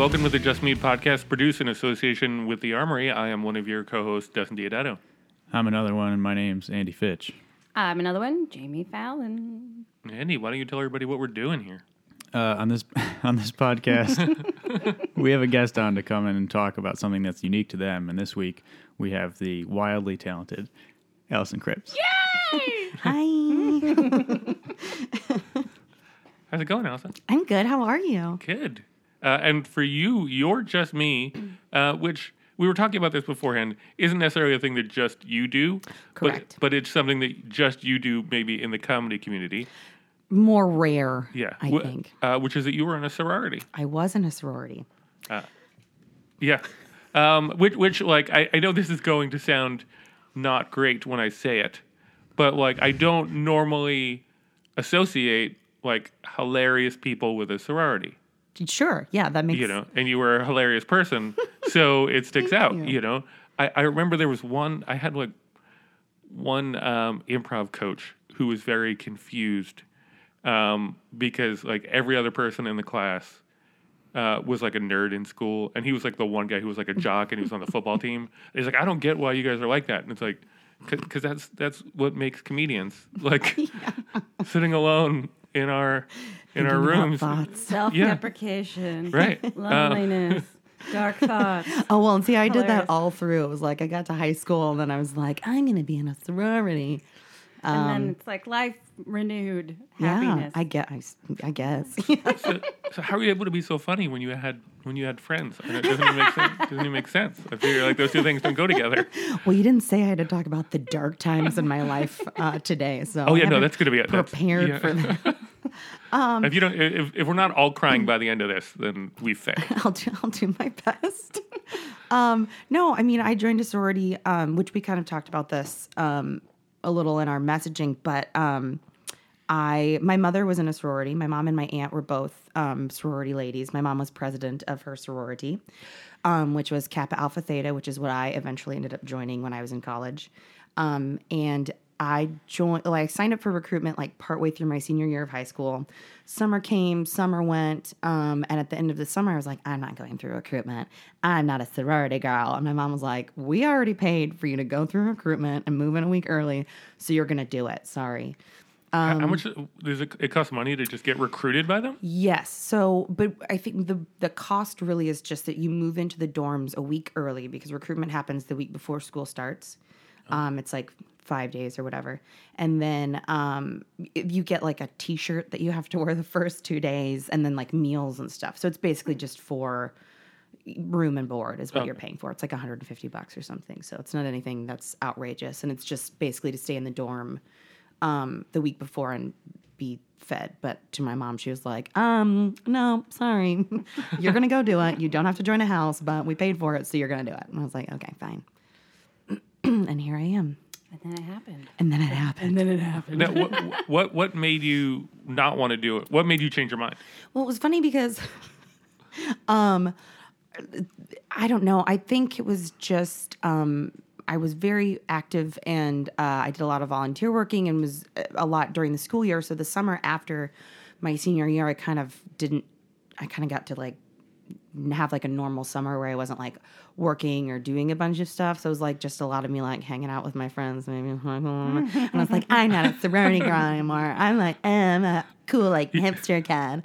Hello and welcome to the Just Mead podcast, produced in association with the Armory. I am one of your co-hosts, Dustin Diodato. I'm another one, and my name's Andy Fitch. I'm another one, Jamie Fallon. Andy, why don't you tell everybody what we're doing here? Uh, on this on this podcast, we have a guest on to come in and talk about something that's unique to them. And this week, we have the wildly talented Alyson Cripps. Yay! Hi. How's it going, Allison? I'm good. How are you? Good. Uh, and for you, you're just me, uh, which we were talking about this beforehand, isn't necessarily a thing that just you do. Correct. But, but it's something that just you do maybe in the comedy community. More rare, Yeah. I think. Uh, which is that you were in a sorority. I was in a sorority. Yeah. Um, which, which, like, I, I know this is going to sound not great when I say it, but, like, I don't normally associate, like, hilarious people with a sorority, Sure. Yeah, that makes you know, and you were a hilarious person, so it sticks out, you. you know. I, I remember there was one, I had, like, one um, improv coach who was very confused um, because, like, every other person in the class uh, was like a nerd in school, and he was like the one guy who was like a jock, and he was on the football team. And he's like, I don't get why you guys are like that, and it's like, because that's that's what makes comedians like sitting alone in our in our rooms, thoughts. Self-deprecation, right? Uh, loneliness, dark thoughts. Oh well, and see, I did that all through. It was like I got to high school, and then I was like, I'm gonna be in a sorority. and then it's like life renewed, happiness. Yeah, I get. I, s- I guess. so, so how are you able to be so funny when you had when you had friends? And it doesn't even make sense. Doesn't even make sense. I figure like those two things don't go together. well, you didn't say I had to talk about the dark times in my life uh, today, so Oh I yeah, no, that's gonna be it. That's- prepared yeah. for that. if you don't, if, if we're not all crying by the end of this, then we failed. I'll do, I'll do my best. um, no, I mean, I joined a sorority, um, which we kind of talked about this um, a little in our messaging, but um, I my mother was in a sorority. My mom and my aunt were both um, sorority ladies. My mom was president of her sorority, um, which was Kappa Alpha Theta, which is what I eventually ended up joining when I was in college. Um, and I joined, like, I signed up for recruitment like partway through my senior year of high school. Summer came, summer went, um, and at the end of the summer, I was like, I'm not going through recruitment. I'm not a sorority girl. And my mom was like, We already paid for you to go through recruitment and move in a week early, so you're gonna do it. Sorry. How- Um, How much does it, it cost money to just get recruited by them? Yes. So, but I think the the cost really is just that you move into the dorms a week early because recruitment happens the week before school starts. Um, it's like five days or whatever, and then um, you get like a T-shirt that you have to wear the first two days, and then like meals and stuff. So it's basically just for room and board is what you're paying for. It's like 150 bucks or something. So it's not anything that's outrageous, and it's just basically to stay in the dorm um, the week before and be fed. But to my mom, she was like, um, no, sorry. you're going to go do it. You don't have to join a house, but we paid for it, so you're going to do it. And I was like, okay, fine. and here I am. And then it happened. And then it happened. And then it happened. Now, what, what what made you not want to do it? What made you change your mind? Well, it was funny because, um, I don't know. I think it was just um, I was very active and uh, I did a lot of volunteer working and was uh, a lot during the school year. So the summer after my senior year, I kind of didn't. I kind of got to like have like a normal summer where I wasn't like working or doing a bunch of stuff. So it was like just a lot of me like hanging out with my friends. Maybe and I was like, I'm not a sorority girl anymore. I'm like, I'm a cool like hipster kid.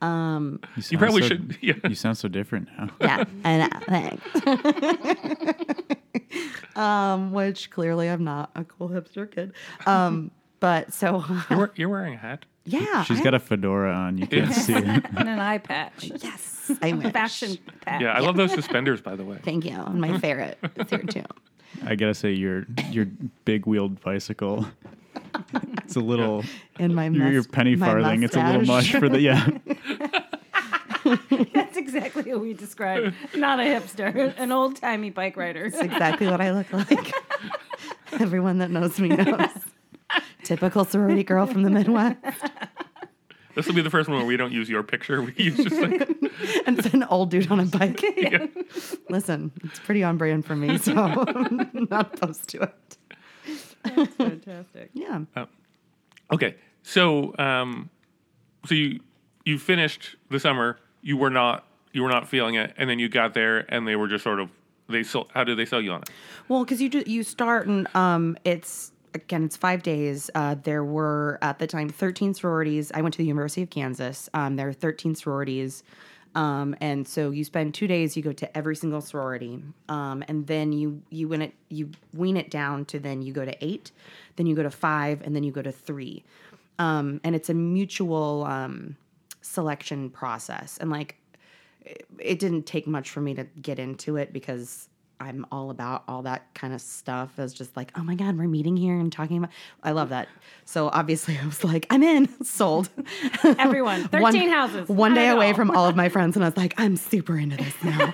Um, You sound probably so- should. Yeah. You sound so different now. yeah, and uh, thanks. um, which clearly I'm not a cool hipster kid. Um, but so You're, you're wearing a hat. Yeah, She's I- got a fedora on. You can't see it. and an eye patch. yes, I wish. Fashion patch. Yeah, I love those suspenders, by the way. Thank you. And my ferret is here too. I gotta say, your your big wheeled bicycle. It's a little In my your, your penny my farthing. It's a little much mustache. for the yeah. That's exactly what we describe. Not a hipster, an old timey bike rider. That's exactly what I look like. Everyone that knows me knows. Typical sorority girl from the Midwest. This will be the first one where we don't use your picture. We use just like And it's an old dude on a bike. Listen, it's pretty on brand for me, so I'm not opposed to it. That's fantastic. Yeah. okay. So, um, so you you finished the summer. You were not you were not feeling it, and then you got there, and they were just sort of they sold. How did they sell you on it? Well, because you do, you start and um, it's again it's five days. Uh, there were at the time thirteen sororities. I went to the University of Kansas. Um, there are thirteen sororities. Um, and so you spend two days. You go to every single sorority, um, and then you you win it. You wean it down to then you go to eight, then you go to five, and then you go to three. Um, and it's a mutual um, selection process. And like it, it didn't take much for me to get into it because I'm all about all that kind of stuff. I was just like, oh my God, we're meeting here and talking about. I love that. So obviously, I was like, I'm in, sold. Everyone, 13 houses. One day know. away from all of my friends, and I was like, I'm super into this now.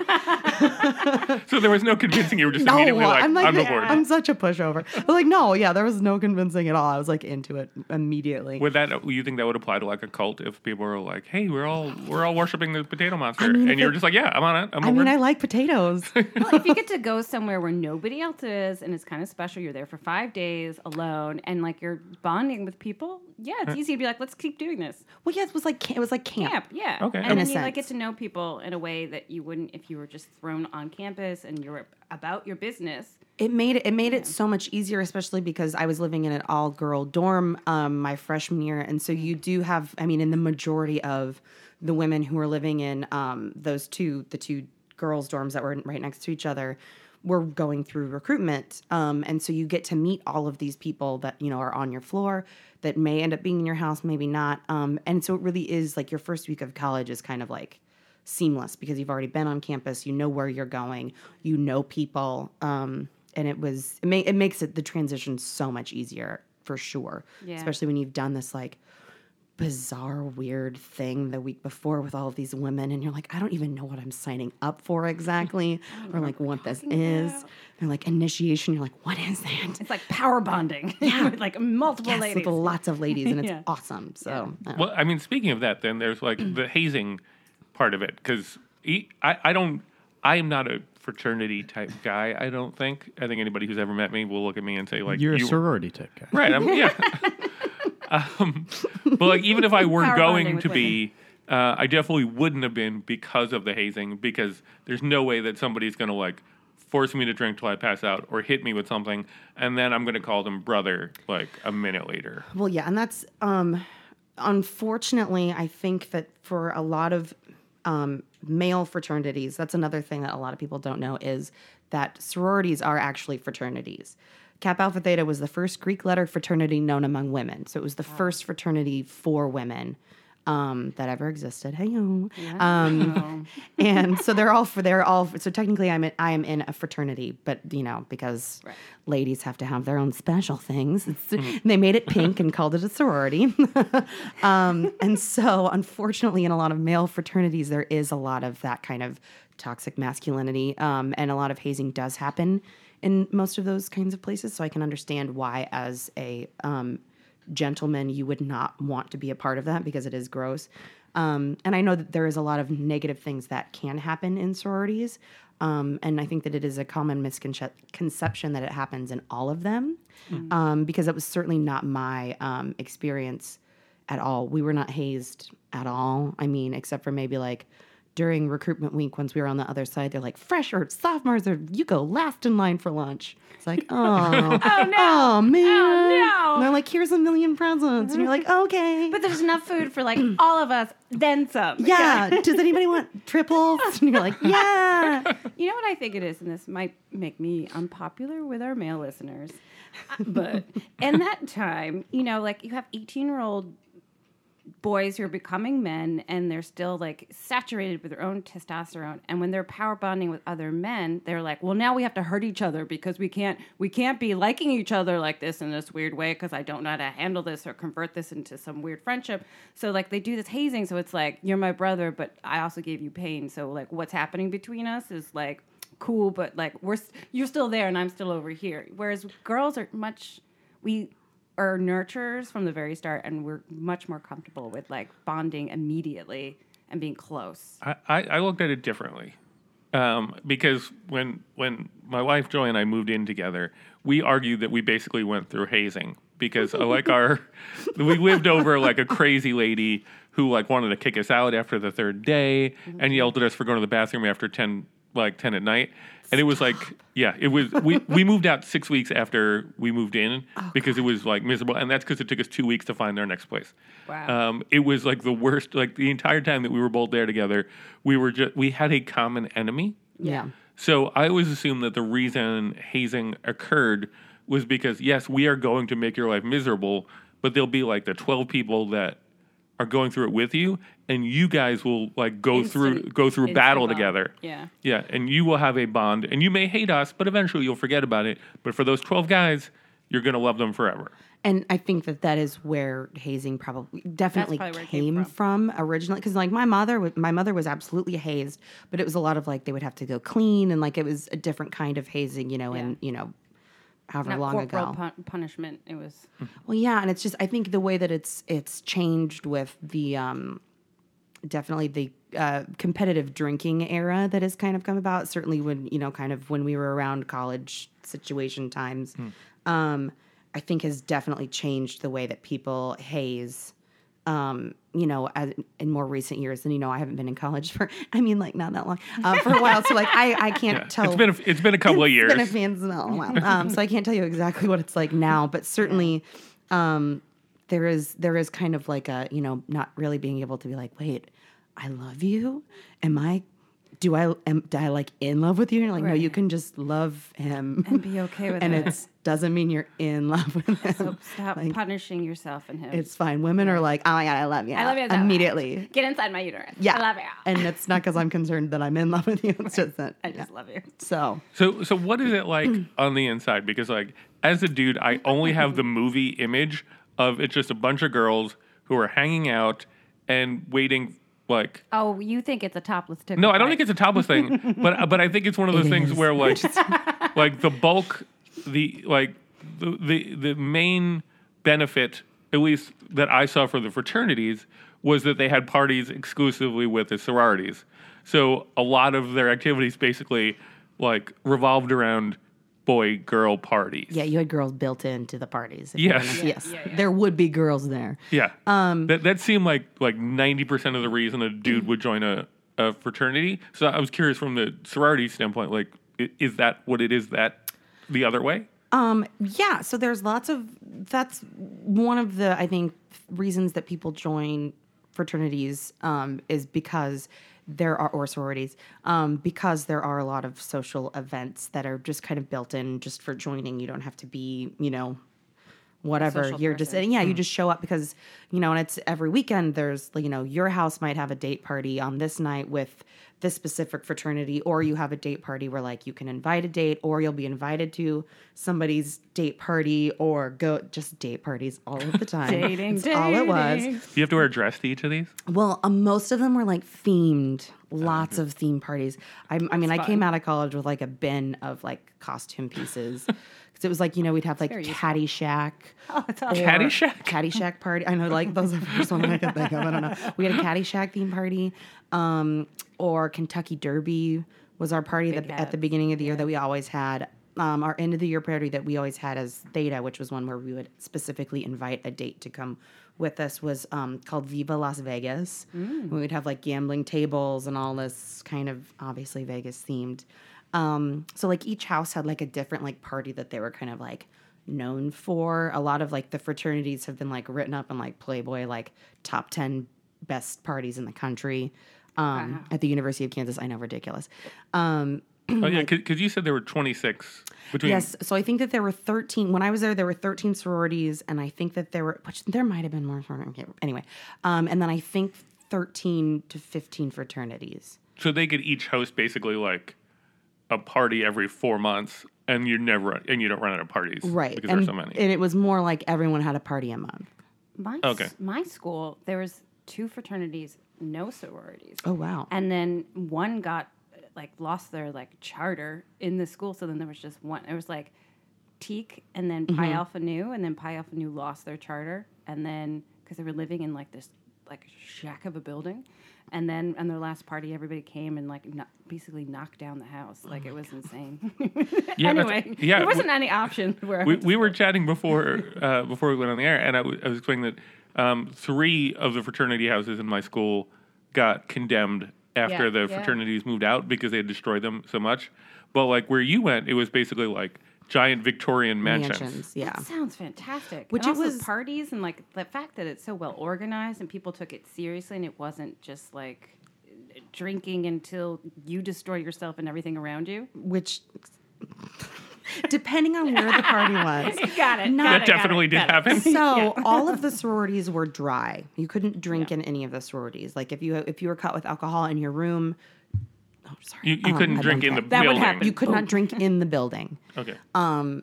So there was no convincing. You were just no, immediately like, I'm like, I'm aboard. I'm such a pushover. But like, no, yeah, there was no convincing at all. I was like into it immediately. Would that you think that would apply to like a cult if people were like, "Hey, we're all we're all worshiping the potato monster," mean, and you're it- just like, "Yeah, I'm on it. I'm I over mean, it." I like potatoes. well, if you get to go somewhere where nobody else is and it's kind of special, you're there for five days alone and like you're bonding with people. Yeah, it's easy to be like, let's keep doing this. well, yeah, it was like ca- it was like camp. Camp, yeah. Okay. And In then a you like get sense. to know people in a way that you wouldn't if you were just thrown on campus and you're about your business. it made it, it made it so much easier especially because i was living in an all girl dorm um, my freshman year and so you do have i mean in the majority of the women who are living in um, those two the two girls dorms that were right next to each other were going through recruitment um, and so you get to meet all of these people that you know are on your floor that may end up being in your house maybe not um, and so it really is like your first week of college is kind of like seamless because you've already been on campus you know where you're going you know people um, and it was it, ma- it makes it the transition so much easier for sure Yeah. especially when you've done this like bizarre weird thing the week before with all of these women and you're like i don't even know what i'm signing up for exactly or like what this is they're like initiation you're like what is that It's like power bonding. Yeah. with like multiple yes, ladies. with lots of ladies and it's Yeah. awesome so uh, Well, I mean, speaking of that, then there's like the hazing part of it because I, I don't, I am not a fraternity type guy. I don't think. I think anybody who's ever met me will look at me and say like, You're a you, sorority type guy. right? I'm, yeah. Um, but like, even if I were Power going to be, uh, I definitely wouldn't have been because of the hazing. Because there's no way that somebody's going to like force me to drink till I pass out or hit me with something, and then I'm going to call them brother like a minute later. Well, yeah, and that's um, unfortunately, I think that for a lot of um, male fraternities, that's another thing that a lot of people don't know is that sororities are actually fraternities. Kappa Alpha Theta was the first Greek letter fraternity known among women, so it was the first fraternity for women um, that ever existed. Hey, um, and so they're all for they're all so technically I'm in, I am in a fraternity, but you know because ladies have to have their own special things, it's, they made it pink and called it a sorority. um, and so unfortunately, in a lot of male fraternities, there is a lot of that kind of toxic masculinity, um, and a lot of hazing does happen in most of those kinds of places. So I can understand why, as a um, gentleman, you would not want to be a part of that because it is gross. Um, and I know that there is a lot of negative things that can happen in sororities. Um, and I think that it is a common misconception that it happens in all of them um, because it was certainly not my um, experience at all. We were not hazed at all. I mean, except for maybe like during recruitment week, once we were on the other side, they're like, fresher sophomores, or you go last in line for lunch. It's like, oh, oh, no. oh, oh man. no. And they're like, here's a million presents. And you're like, okay. But there's enough food for like all of us, then some. yeah. Does anybody want triples? And you're like, yeah. You know what I think it is, and this might make me unpopular with our male listeners, but in that time, you know, like you have 18 year old boys who are becoming men and they're still like saturated with their own testosterone and when they're power bonding with other men they're like well now we have to hurt each other because we can't we can't be liking each other like this in this weird way because i don't know how to handle this or convert this into some weird friendship. So like they do this hazing so it's like you're my brother but i also gave you pain. So like what's happening between us is like cool but like we're you're still there and i'm still over here. Whereas girls are much we are nurturers from the very start and we're much more comfortable with like bonding immediately and being close. I, I, I looked at it differently. Um, because when when my wife Joy and I moved in together, we argued that we basically went through hazing because uh, like our we lived over like a crazy lady who like wanted to kick us out after the third day and yelled at us for going to the bathroom after 10 like 10 at night. And it was like yeah it was we we moved out 6 weeks after we moved in because it was like miserable. And that's cuz it took us 2 weeks to find our next place. Wow. um, it was like the worst like the entire time that we were both there together we were just we had a common enemy. Yeah. so I always assumed that the reason hazing occurred was because yes, we are going to make your life miserable, but there'll be like the twelve people that are going through it with you, and you guys will like go through go through instant battle bond. together. Yeah. Yeah, and you will have a bond, and you may hate us, but eventually you'll forget about it. But for those twelve guys, you're gonna love them forever. And I think that that is where hazing probably definitely probably came, came from. originally. Because like my mother, wa- my mother was absolutely hazed, but it was a lot of like they would have to go clean, and like it was a different kind of hazing, you know, and you know, however Not long corporal ago. pun- punishment. It was Well, yeah, and it's just I think the way that it's it's changed with the um, definitely the uh, competitive drinking era that has kind of come about. Certainly when you know, kind of when we were around college situation times, um, I think has definitely changed the way that people haze. Um, you know, as, in more recent years, and you know, I haven't been in college for, I mean, like not that long, uh, for a while. So like, I, I can't Yeah. tell. It's been a, it's been a couple of years. It's been a fan smell. Wow. Um, so I can't tell you exactly what it's like now, but certainly um, there is there is kind of like a you know not really being able to be like, wait, I love you. Am I? Do I am do I like in love with you? And you're like, no, you can just love him and be okay with and it. And it doesn't mean you're in love with him. so stop Like, punishing yourself and him. it's fine. Women are like, oh my god, I love you. I love you so much. immediately. Get inside my uterus. Yeah, I love you. and it's not because I'm concerned that I'm in love with you. It's just that. I yeah. just love you. So So so what is it like on the inside? Because like as a dude, I only have the movie image of it's just a bunch of girls who are hanging out and waiting like Oh, you think it's a topless tickle? no, I don't fight. think it's a topless thing, but but I think it's one of those It things is. where like like the bulk the like the, the the main benefit at least that I saw for the fraternities was that they had parties exclusively with the sororities. So a lot of their activities basically like revolved around boy girl parties. yeah, you had girls built into the parties. Yes. Yeah, yes, yeah, yeah. there would be girls there. Yeah. Um, that that seemed like like ninety percent of the reason a dude would join a, a fraternity. So I was curious from the sorority standpoint, like, is that what it is that the other way? Um, yeah, so there's lots of that's one of the I think reasons that people join fraternities um, is because there are or sororities um, because there are a lot of social events that are just kind of built in just for joining. You don't have to be, you know, whatever social you're just person. yeah you just show up because you know and it's every weekend there's you know your house might have a date party on this night with this specific fraternity or you have a date party where like you can invite a date or you'll be invited to somebody's date party or go just date parties all of the time Dating, That's all it was dating. Do you have to wear a dress to each of these? well, um, most of them were like themed, lots of theme parties. I, I mean, I came out of college with like a bin of like costume pieces. Because it was like, you know, we'd have like very useful. Caddyshack. Oh, that's awesome. Caddyshack? Caddyshack party. I know, like, those are the first one I could think of. I don't know. We had a Caddyshack theme party. Um, or Kentucky Derby was our party that, at the beginning of the year that we always had. Um, our end of the year party that we always had as Theta, which was one where we would specifically invite a date to come with us, was um, called Viva Las Vegas. We would have like gambling tables and all this kind of obviously Vegas themed. Um, so like each house had like a different like party that they were kind of like known for. A lot of like the fraternities have been like written up in like Playboy like top 10 best parties in the country. Um, at the University of Kansas. I know, ridiculous. Um, Oh yeah, because you said there were twenty six between. Yes. So I think that there were 13. When I was there, there were 13 sororities, and I think that there were, which there might have been more. sororities. Anyway, um, and then I think 13 to 15 fraternities. So they could each host basically like a party every four months, and you never and you don't run out of parties, Right. Because and, there's so many. and it was more like everyone had a party a month. My, Okay. s- my school, there was two fraternities, no sororities. Oh, wow. And then one got like lost their like charter in the school, so then there was just one. It was like Teak and then Pi mm-hmm. Alpha Nu, and then Pi Alpha Nu lost their charter, and then because they were living in like this like shack of a building, And then on their last party, everybody came and like kno- basically knocked down the house. Like it was insane. Yeah, anyway, yeah, there wasn't we- any option where we, we were chatting before uh, before we went on the air, and I w- I was explaining that um, three of the fraternity houses in my school got condemned after Yeah, the yeah. fraternities moved out because they had destroyed them so much. But like where you went, it was basically like giant Victorian mansions. Mansions, yeah. That sounds fantastic. Which and it also was- parties and like the fact that it's so well organized and people took it seriously and it wasn't just like drinking until you destroy yourself and everything around you. Which, depending on where the party was. Got it. No. got That definitely it, did got it. happen. So all of the sororities were dry. You couldn't drink in any of the sororities. Like if you if you were caught with alcohol in your room, oh sorry, You, you Um, couldn't drink in the don't That would happen. you could not drink in the building. Okay. Um,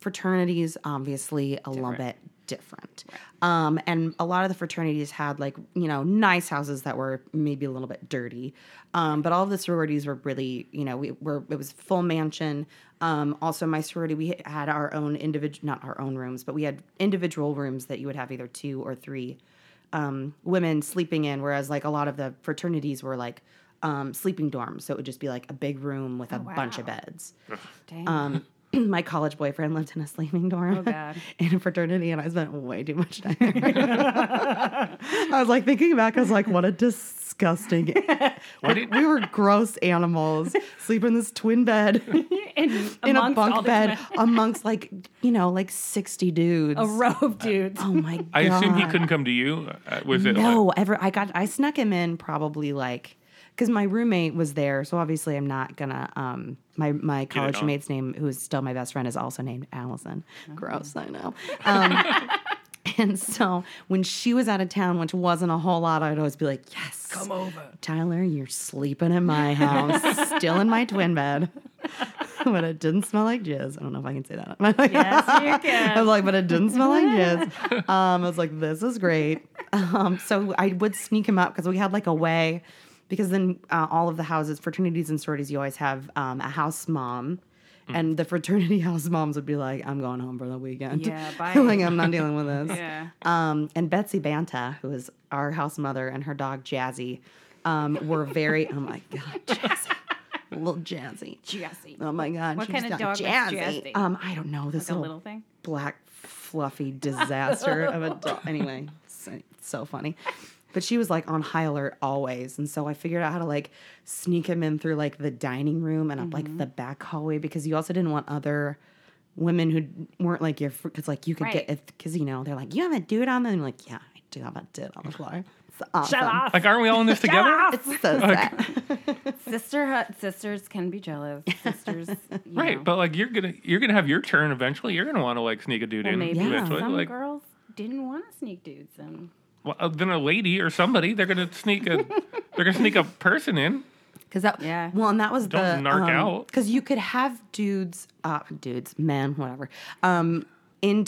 fraternities obviously a little bit different. Um, and a lot of the fraternities had like you know nice houses that were maybe a little bit dirty. Um, but all of the sororities were really you know we were it was full mansion. Um, also my sorority we had our own individual not our own rooms but we had individual rooms that you would have either two or three um, women sleeping in whereas like a lot of the fraternities were like um, sleeping dorms so it would just be like a big room with a bunch of beds Dang. um, my college boyfriend lived in a sleeping dorm Oh, God. in a fraternity, and I spent way too much time there. I was like thinking back, I was like, what a disgusting. What did- we were gross animals. Sleep in this twin bed And in a bunk bed men- amongst like you know like sixty dudes. a row of dudes. Oh my god! I assume he couldn't come to you. Uh, was it? No, ever. I got. I snuck him in probably like because my roommate was there. So obviously, I'm not gonna. Um, my my college on. mate's name, who is still my best friend, is also named Allison. Oh. Gross, I know. Um, and so when she was out of town, which wasn't a whole lot, I'd always be like, "Yes, come over, Tyler. You're sleeping in my house, still in my twin bed." but it didn't smell like jizz. I don't know if I can say that. Yes, you can. I can. was like, but it didn't smell like jizz. Um, I was like, this is great. Um, so I would sneak him up because we had like a way, because then uh, all of the houses, fraternities and sororities, you always have um, a house mom. And the fraternity house moms would be like, I'm going home for the weekend. Yeah, bye. like, I'm not dealing with this. Yeah. Um, and Betsy Banta, who is our house mother, and her dog Jazzy um, were very, oh my God, Jazzy. Little Jazzy. Jazzy. Oh my God. What kind of dog Jazzy. Jazzy? Um, I don't know. This a little, little thing. black, fluffy disaster of a dog. Anyway, so, so funny. But she was like on high alert always. And so I figured out how to like sneak him in through like the dining room and up Mm-hmm. like the back hallway because you also didn't want other women who weren't like your, because like you could Right. get, because you know, they're like, you have a dude on there? And you're like, yeah, I do have a dude on the floor. It's awesome. Shut off. Like, aren't we all in this together? It's so sad. Sister sisters can be jealous. Sisters, you Right, know. but like you're gonna you're gonna have your turn eventually. You're gonna want to like sneak a dude Well, in maybe eventually. some Like, girls didn't want to sneak dudes in. Well, uh, then a lady or somebody they're gonna sneak a they're gonna sneak a person in. Because that, Yeah. Well, and that was Don't the narc out. Because you could have dudes, uh, dudes, men, whatever, um, in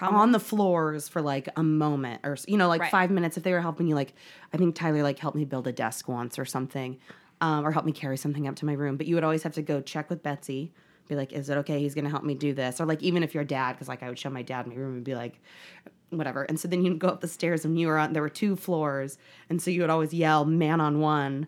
on the floors for like a moment or you know like Right. five minutes if they were helping you. Like I think Tyler like helped me build a desk once or something, um, or helped me carry something up to my room. But you would always have to go check with Betsy. Be like, is it okay? He's gonna help me do this, or like even if your dad, because like I would show my dad my room and be like, whatever. And so then you'd go up the stairs and you were on. There were two floors, and so you would always yell, "Man on one."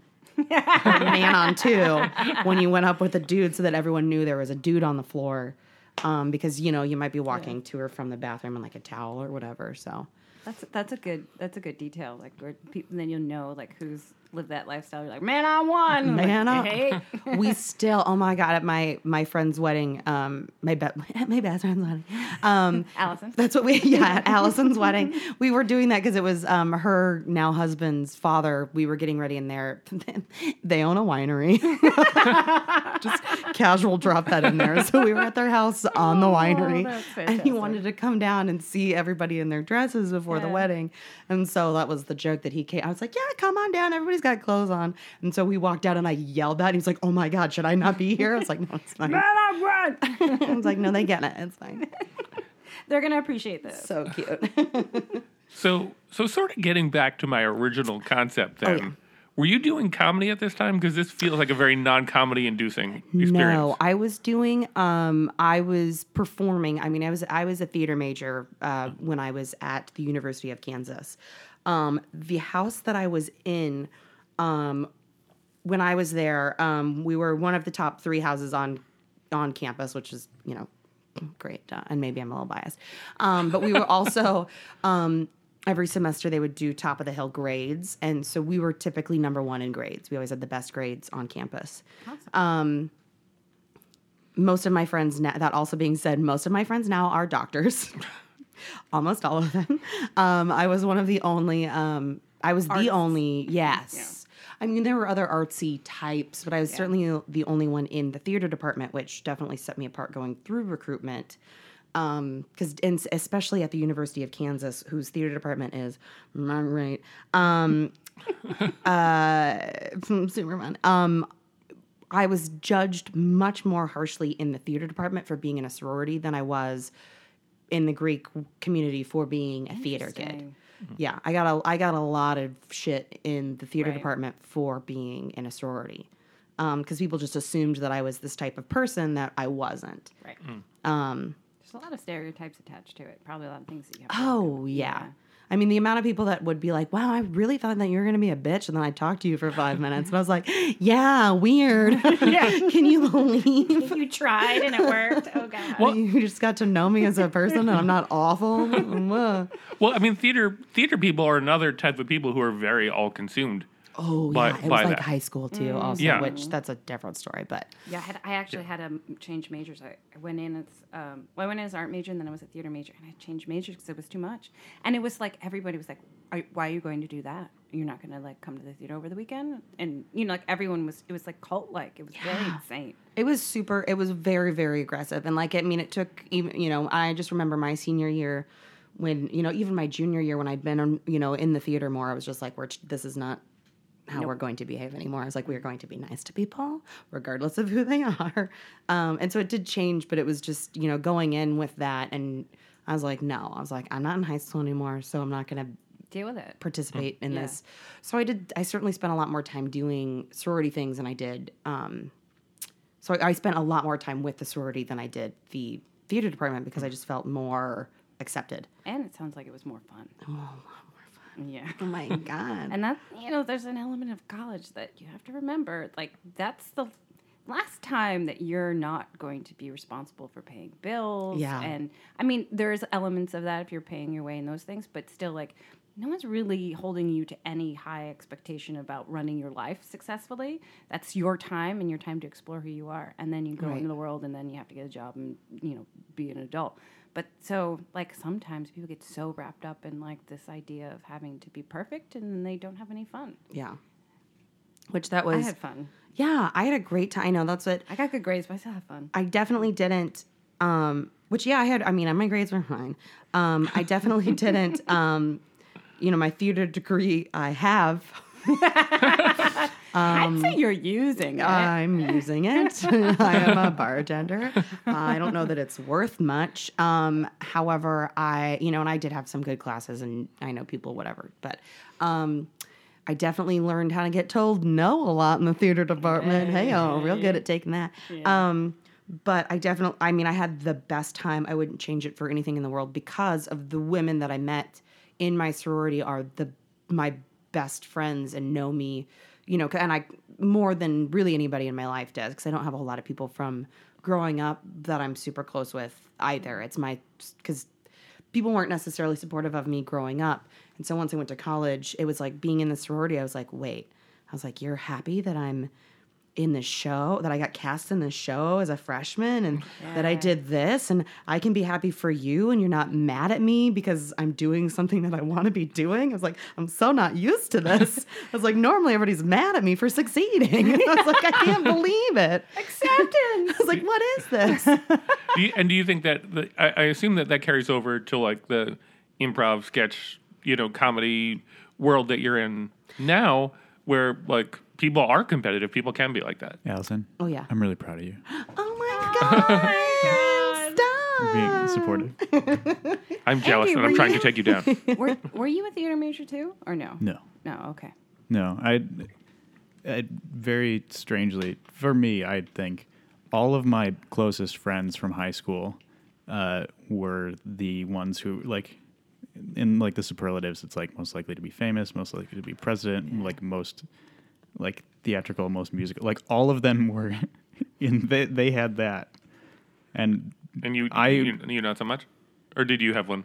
man on two when you went up with a dude so that everyone knew there was a dude on the floor um, because you know you might be walking to or from the bathroom in like a towel or whatever so That's that's a good that's a good detail. Like where people, then you'll know like who's lived that lifestyle. You're like, man, I won. Man like, up. Hey. we still oh my god at my my friend's wedding um my be- my best friend's wedding um Allison. that's what we yeah at allison's wedding we were doing that because it was um her now husband's father we were getting ready in there they own a winery just casual drop that in there so we were at their house on the winery that's and he wanted to come down and see everybody in their dresses before the wedding and so that was the joke that he came i was like yeah come on down everybody's got clothes on and so we walked out and i yelled that and he's like oh my god should i not be here i was like no it's fine man, I won. I was like, no, they get it. It's fine. They're gonna appreciate this. So cute. So so sort of getting back to my original concept then. Oh, yeah. Were you doing comedy at this time? Because this feels like a very non-comedy inducing experience. no, I was doing. Um, I was performing. I mean, I was I was a theater major uh, when I was at the University of Kansas. Um, the house that I was in, um, when I was there, um, we were one of the top three houses on on campus, which is you know great. Uh, and maybe I'm a little biased, um, but we were also um, every semester they would do top of the hill grades, and so we were typically number one in grades. We always had the best grades on campus. Um, most of my friends now, that also being said, most of my friends now are doctors. Almost all of them. Um, I was one of the only. Um, I was the only. Yes. I mean, there were other artsy types, but I was certainly the only one in the theater department, which definitely set me apart going through recruitment. Because, and especially at the University of Kansas, whose theater department is right, um, uh, Superman. Um, I was judged much more harshly in the theater department for being in a sorority than I was in the Greek community for being a theater kid. Interesting. Yeah, I got a I got a lot of shit in the theater Right. department for being in a sorority, because people just assumed that I was this type of person that I wasn't. Right. Um, There's a lot of stereotypes attached to it. Probably a lot of things that you have. to oh yeah. I mean, the amount of people that would be like, "Wow, I really thought that you were going to be a bitch," and then I talked to you for five minutes, and I was like, "Yeah, weird. Yeah. Can you believe you tried and it worked. Oh god. Well, you just got to know me as a person, and I'm not awful?" Well, I mean, theater theater people are another type of people who are very all consumed. Oh By- yeah, it was like that. high school too. Also, Yeah. which that's a different story. But Yeah, I, had, I actually had to change majors. I I went in as um, well, I went in as art major, and then I was a theater major, and I changed majors because it was too much. And it was like everybody was like, are, "Why are you going to do that? You're not going to like come to the theater over the weekend?" And you know, like everyone was. It was like cult like. It was very insane. It was super. It was very, very aggressive, and like I mean, it took even. You know, I just remember my senior year, when you know, even my junior year when I'd been, on, you know, in the theater more. I was just like, we're this is not how we're going to behave anymore. I was like, we're going to be nice to people, regardless of who they are. Um, and so it did change, but it was just you know going in with that, and I was like, no, I was like, I'm not in high school anymore, so I'm not gonna Deal with it. participate in Yeah. this. So I did. I certainly spent a lot more time doing sorority things than I did. Um, so I, I spent a lot more time with the sorority than I did the theater department because I just felt more accepted. And it sounds like it was more fun. Oh, Yeah. Oh my god! And that, you know, there's an element of college that you have to remember. Like, that's the last time that you're not going to be responsible for paying bills. Yeah. And I mean, there's elements of that if you're paying your way in those things, but still, like, no one's really holding you to any high expectation about running your life successfully. That's your time and your time to explore who you are. And then you go Right. into the world and then you have to get a job and, you know, be an adult. But so, like, sometimes people get so wrapped up in, like, this idea of having to be perfect and they don't have any fun. yeah. Which that was I had fun. yeah, I had a great time. I know that's what I got good grades, but I still had fun. I definitely didn't. Um, which yeah, I had. I mean, my grades were fine. Um, I definitely didn't. Um, you know, my theater degree I have. I'd say you're using it. I'm using it. I am a bartender. I don't know that it's worth much. Um, however, I, you know, and I did have some good classes and I know people, whatever. But um, I definitely learned how to get told no a lot in the theater department. Hey, oh, real good at taking that. Um, but I definitely, I mean, I had the best time. I wouldn't change it for anything in the world because of the women that I met in my sorority are the my best friends and know me, you know, and I more than really anybody in my life does because I don't have a whole lot of people from growing up that I'm super close with either. It's my because people weren't necessarily supportive of me growing up. And so once I went to college, it was like being in the sorority, I was like, wait, I was like, you're happy that I'm in the show, that I got cast in the show as a freshman and that I did this and I can be happy for you and you're not mad at me because I'm doing something that I want to be doing. I was like, I'm so not used to this. I was like, normally everybody's mad at me for succeeding. I was like, I can't believe it. Acceptance. I was like, what is this? Do you, and do you think that the, I, I assume that that carries over to like the improv sketch, you know, comedy world that you're in now, where like people are competitive, people can be like that. Alyson. Oh, yeah. I'm really proud of you. Oh my God. for being supportive. I'm jealous, Andy, and I'm were trying you- to take you down. were, were you a theater major too, or no? No, No. Okay. no. I, I very strangely for me, I think all of my closest friends from high school uh, were the ones who like in like the superlatives, it's like most likely to be famous, most likely to be president, like most like theatrical, most musical. Like all of them were in. They they had that, and And you, I- you, you not so much, or did you have one?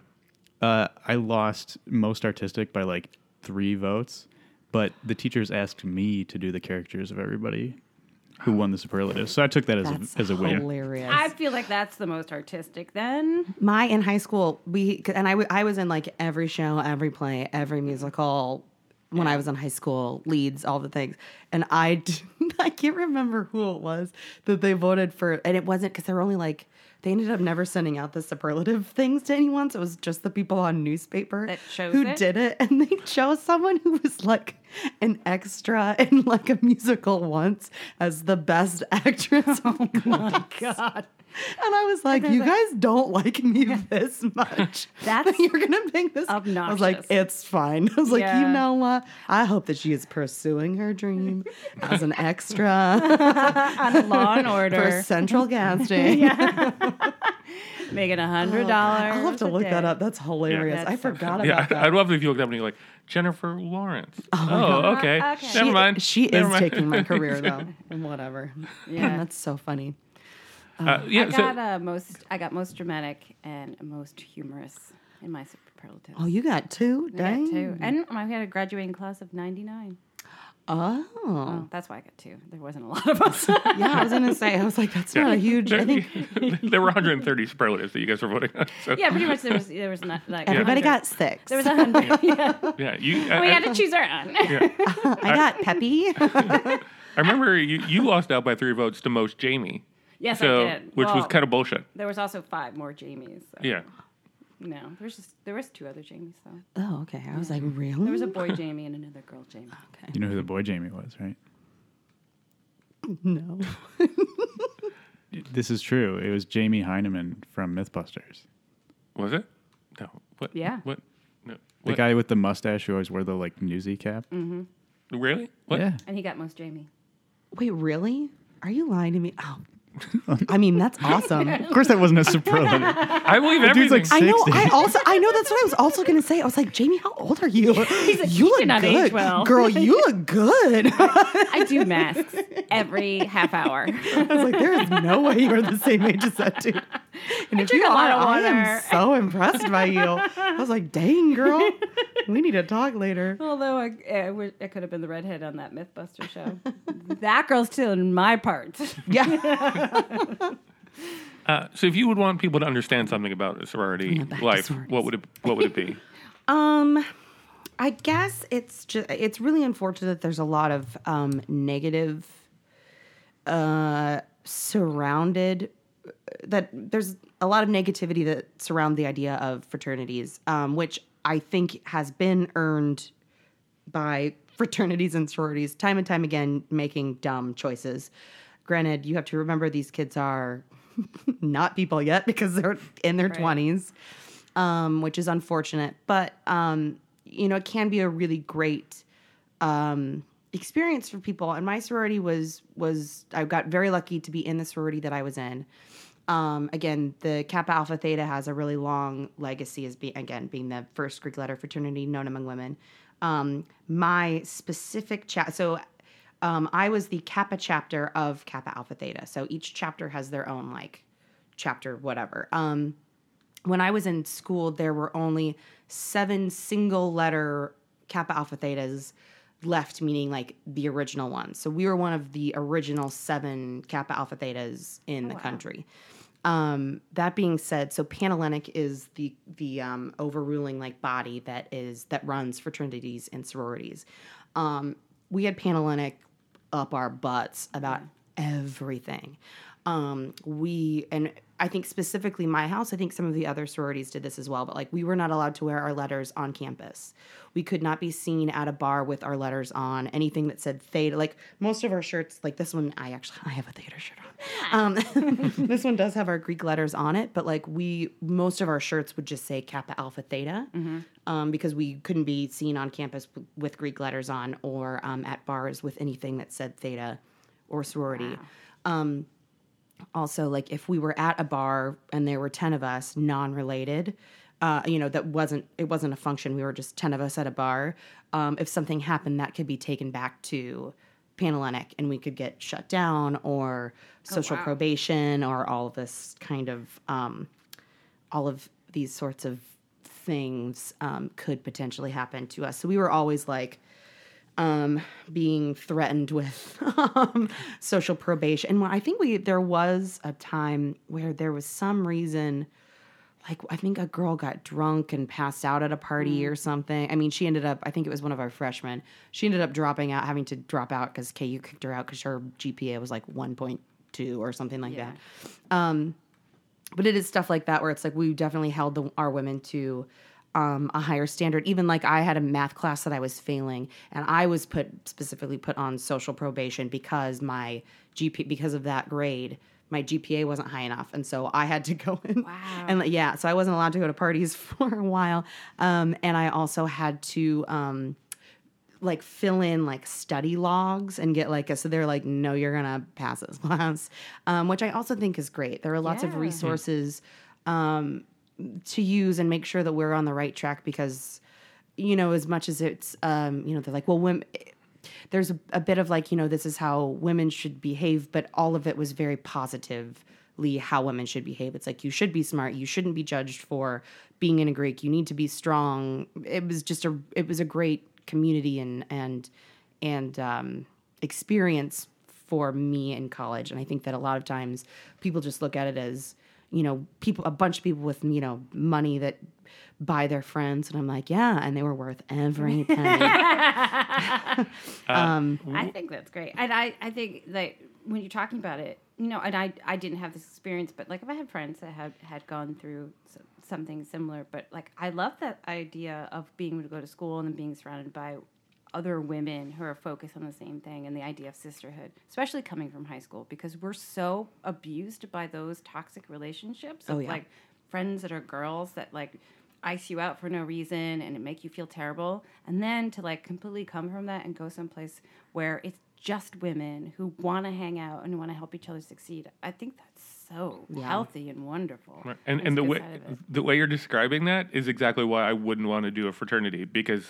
uh, I lost most artistic by like three votes. But the teachers asked me to do the characters of everybody who won the superlative. so I took that as That's a as a win. hilarious. I feel like that's the most artistic then. My in high school, we and I, w- I was in like every show, every play, every musical when I was in high school, leads, all the things. And I, I can't remember who it was that they voted for, and it wasn't because they were only like they ended up never sending out the superlative things to anyone, so it was just the people on newspaper That chose who it? did it, and they chose someone who was like an extra in like a musical once as the best actress. Oh my oh god. And I was like, "You like- guys don't like me this much. That's you're gonna make this." I was like, "It's fine." I was like, "You know what? I hope that she is pursuing her dream as an extra On Law and for Order, Central Casting." Making a hundred dollars. I'll have to a look that up. That's hilarious. That's I so forgot Yeah, about that. I'd love it if you looked up and you're like Jennifer Lawrence. Oh, okay. Uh, okay. Never she, mind. She Never is mind. taking my career though. Whatever. Yeah. that's so funny. Uh, yeah. I so got uh, most. I got most dramatic and most humorous in my superlatives. Oh, you got two? I got two, and I had a graduating class of ninety nine. Oh. Oh, that's why I got two. There wasn't a lot of us. Yeah, I was gonna say. I was like, that's not a huge. I think there were 130 superlatives that you guys were voting on. So, yeah, pretty much. There was there was not like everybody 100. got six. There was a hundred. yeah, yeah. You. I, we I- had to choose our own. yeah. I got Peppy. I remember you, you lost out by three votes to most Jamie. yes, So, I did. which was kind of bullshit. There was also five more Jamies. So. Yeah. No, there was just there was two other Jamies though. oh, okay. I was like, really? There was a boy Jamie and another girl Jamie. Okay. You know who the boy Jamie was, right? no. This is true. It was Jamie Hyneman from MythBusters. Was it? No. What? Yeah. What? No. The What? guy with the mustache who always wore the like newsy cap. Mm-hmm. Really? What? Yeah. And he got most Jamie. Wait, really? Are you lying to me? Oh. I mean, that's awesome. Of course, that wasn't a superlative. I believe dude's everything. like I know. I also. I know. That's what I was also going to say. I was like, Jamie, how old are you? you look did not age good, well." girl. You look good. I do masks every half hour. I was like, there is no way you're the same age as that dude. And if drink you a lot are, of I am so impressed by you. I was like, dang, girl. We need to talk later. Although I, I, wish- I could have been the redhead on that MythBuster show. that girl's still in my part. Yeah. Uh, so, if you would want people to understand something about a sorority back to life, what would it? What would it be? Um, I guess it's just it's really unfortunate that there's a lot of um, negative uh, surrounded that there's a lot of negativity that surround the idea of fraternities, um, which I think has been earned by fraternities and sororities time and time again making dumb choices. Granted, you have to remember these kids are not people yet because they're in their Right. 20s, um, which is unfortunate. But, um, you know, it can be a really great um, experience for people. And my sorority was, was I got very lucky to be in the sorority that I was in. Um, again, the Kappa Alpha Theta has a really long legacy as being again being the first Greek letter fraternity known among women. Um, my specific chat, so um, I was the Kappa chapter of Kappa Alpha Theta. So each chapter has their own like chapter, whatever. Um, when I was in school, there were only seven single letter Kappa Alpha Thetas left, meaning like the original ones. So we were one of the original seven Kappa Alpha Thetas in the country. Um, that being said, so Panhellenic is the the um, overruling like body that is that runs fraternities and sororities. Um, we had Panhellenic up our butts about everything. Um, we and I think specifically my house. I think some of the other sororities did this as well. But like we were not allowed to wear our letters on campus. We could not be seen at a bar with our letters on. Anything that said theta, like most of our shirts, like this one, I actually I have a theta shirt on. Um, this one does have our Greek letters on it, but like we, most of our shirts would just say Kappa Alpha Theta, um, because we couldn't be seen on campus with, with Greek letters on or um, at bars with anything that said Theta or sorority. Um, also, like if we were at a bar and there were ten of us, non-related. uh, you know, that wasn't it wasn't a function. We were just ten of us at a bar. Um, if something happened, that could be taken back to Panhellenic, and we could get shut down or social wow. probation or all of this kind of um, all of these sorts of things um, could potentially happen to us. So we were always like um, being threatened with um, social probation. And when- I think we there was a time where there was some reason, like I think a girl got drunk and passed out at a party or something. I mean, she ended up. I think it was one of our freshmen. She ended up dropping out, having to drop out because KU kicked her out because her GPA was like one point two or something like Yeah. that. Um, but it is stuff like that where it's like we definitely held the, our women to um, a higher standard. Even like I had a math class that I was failing, and I was put specifically put on social probation because my GP because of that grade. My GPA wasn't high enough, and so I had to go in. Wow. And yeah, so I wasn't allowed to go to parties for a while, um, and I also had to um, like fill in like study logs and get like a so they're like no you're gonna pass this class um, which i also think is great there are lots of resources um, to use and make sure that we're on the right track because you know as much as it's um, you know they're like well women there's a, a bit of like you know this is how women should behave but all of it was very positively how women should behave. It's like you should be smart. You shouldn't be judged for being in a greek. You need to be strong. It was just a it was a great community and and and um, experience for me in college. And i think that a lot of times people just look at it as you know people a bunch of people with you know money that buy their friends and i'm like yeah and they were worth every penny uh, um, I think that's great. And I, I think that when you're talking about it, you know, and I, I didn't have this experience, but like if I had friends that had, had gone through something similar, but like I love that idea of being able to go to school and then being surrounded by other women who are focused on the same thing and the idea of sisterhood, especially coming from high school, because we're so abused by those toxic relationships oh, of Oh, yeah. like friends that are girls that like ice you out for no reason and it make you feel terrible and then to like completely come from that and go someplace where it's just women who want to hang out and want to help each other succeed i think that's so healthy and wonderful And That's and the way side of it. the way you're describing that is exactly why I wouldn't want to do a fraternity because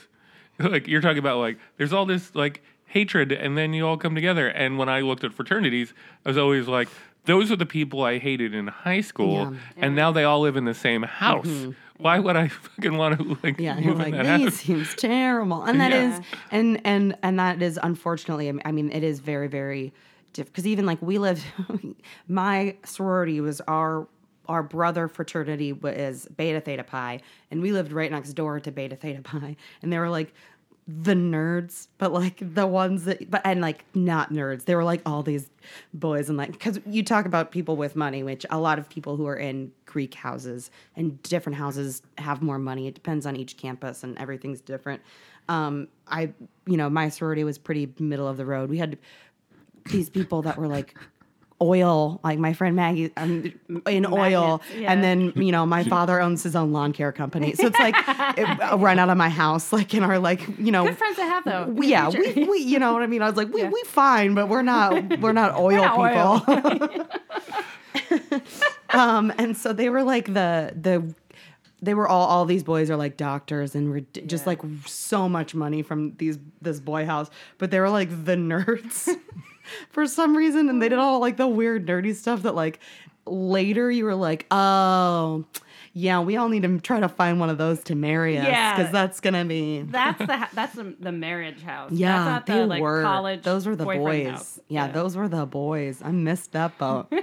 like you're talking about like there's all this like hatred and then you all come together and when I looked at fraternities I was always like those are the people I hated in high school Yeah. and now they all live in the same house. Mm-hmm. Why would I fucking want to like Yeah, you're move like that this house? seems terrible, and that is, Yeah. and and and that is unfortunately. I mean, it is very very different because even like we lived, my sorority was our our brother fraternity was Beta Theta Pi, and we lived right next door to Beta Theta Pi, and they were like the nerds, but like the ones that, but and like not nerds. They were like all these boys and like because you talk about people with money, which a lot of people who are in Greek houses and different houses have more money. It depends on each campus and everything's different. Um, I, you know, my sorority was pretty middle of the road. We had these people that were like oil, like my friend Maggie, um, in oil, Magnets, yeah. and then you know my father owns his own lawn care company, so it's like it, a run out of my house, like in our like you know. good friends to have though we- yeah, we, we, you know what I mean. I was like, we, Yeah. we fine, but we're not, we're not oil not people. um, and so they were like the the they were all all these boys are like doctors and were just Yeah. like so much money from these this boy house, but they were like the nerds for some reason, and they did all like the weird nerdy stuff that like later you were like, oh. Yeah, we all need to try to find one of those to marry us Yeah. because that's gonna be that's the that's the, the marriage house yeah, they the like were. college those were the boys. house. Yeah, those were the boys. I missed that boat.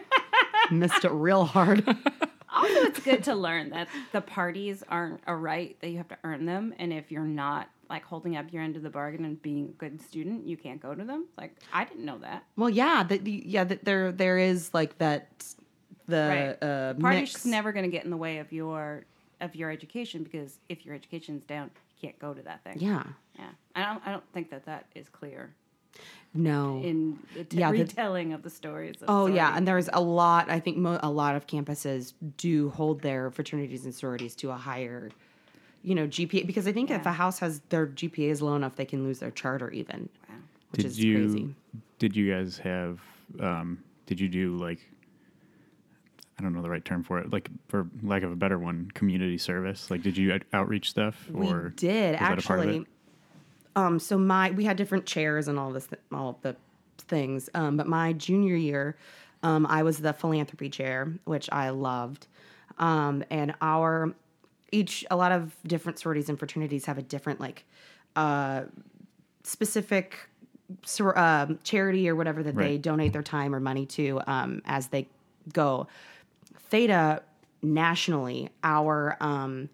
missed it real hard. also it's good to learn that the parties aren't a right that you have to earn them and if you're not like holding up your end of the bargain and being a good student you can't go to them? Like i didn't know that. Well, yeah, that yeah, that there there is like that the right. uh, parties mix. never going to get in the way of your of your education because if your education's down you can't go to that thing. Yeah, yeah. I don't i don't think that that is clear. No. in the t- Yeah, the- retelling of the stories of Oh yeah, and there's a lot. I think mo- a lot of campuses do hold their fraternities and sororities to a higher, you know, GPA because I think if a house has their GPA is low enough, they can lose their charter even, Wow. which did is you crazy. did you guys have um, did you do like I don't know the right term for it, like for lack of a better one, community service? Like, did you out- outreach stuff, Or we or did was that a part of actually. Um, so my we had different chairs and all this, all the things. Um, but my junior year, um, I was the philanthropy chair, which I loved. Um, and our each a lot of different sororities and fraternities have a different like uh, specific sor- um, charity or whatever that they donate their time or money to um, as they go. Theta nationally, our um,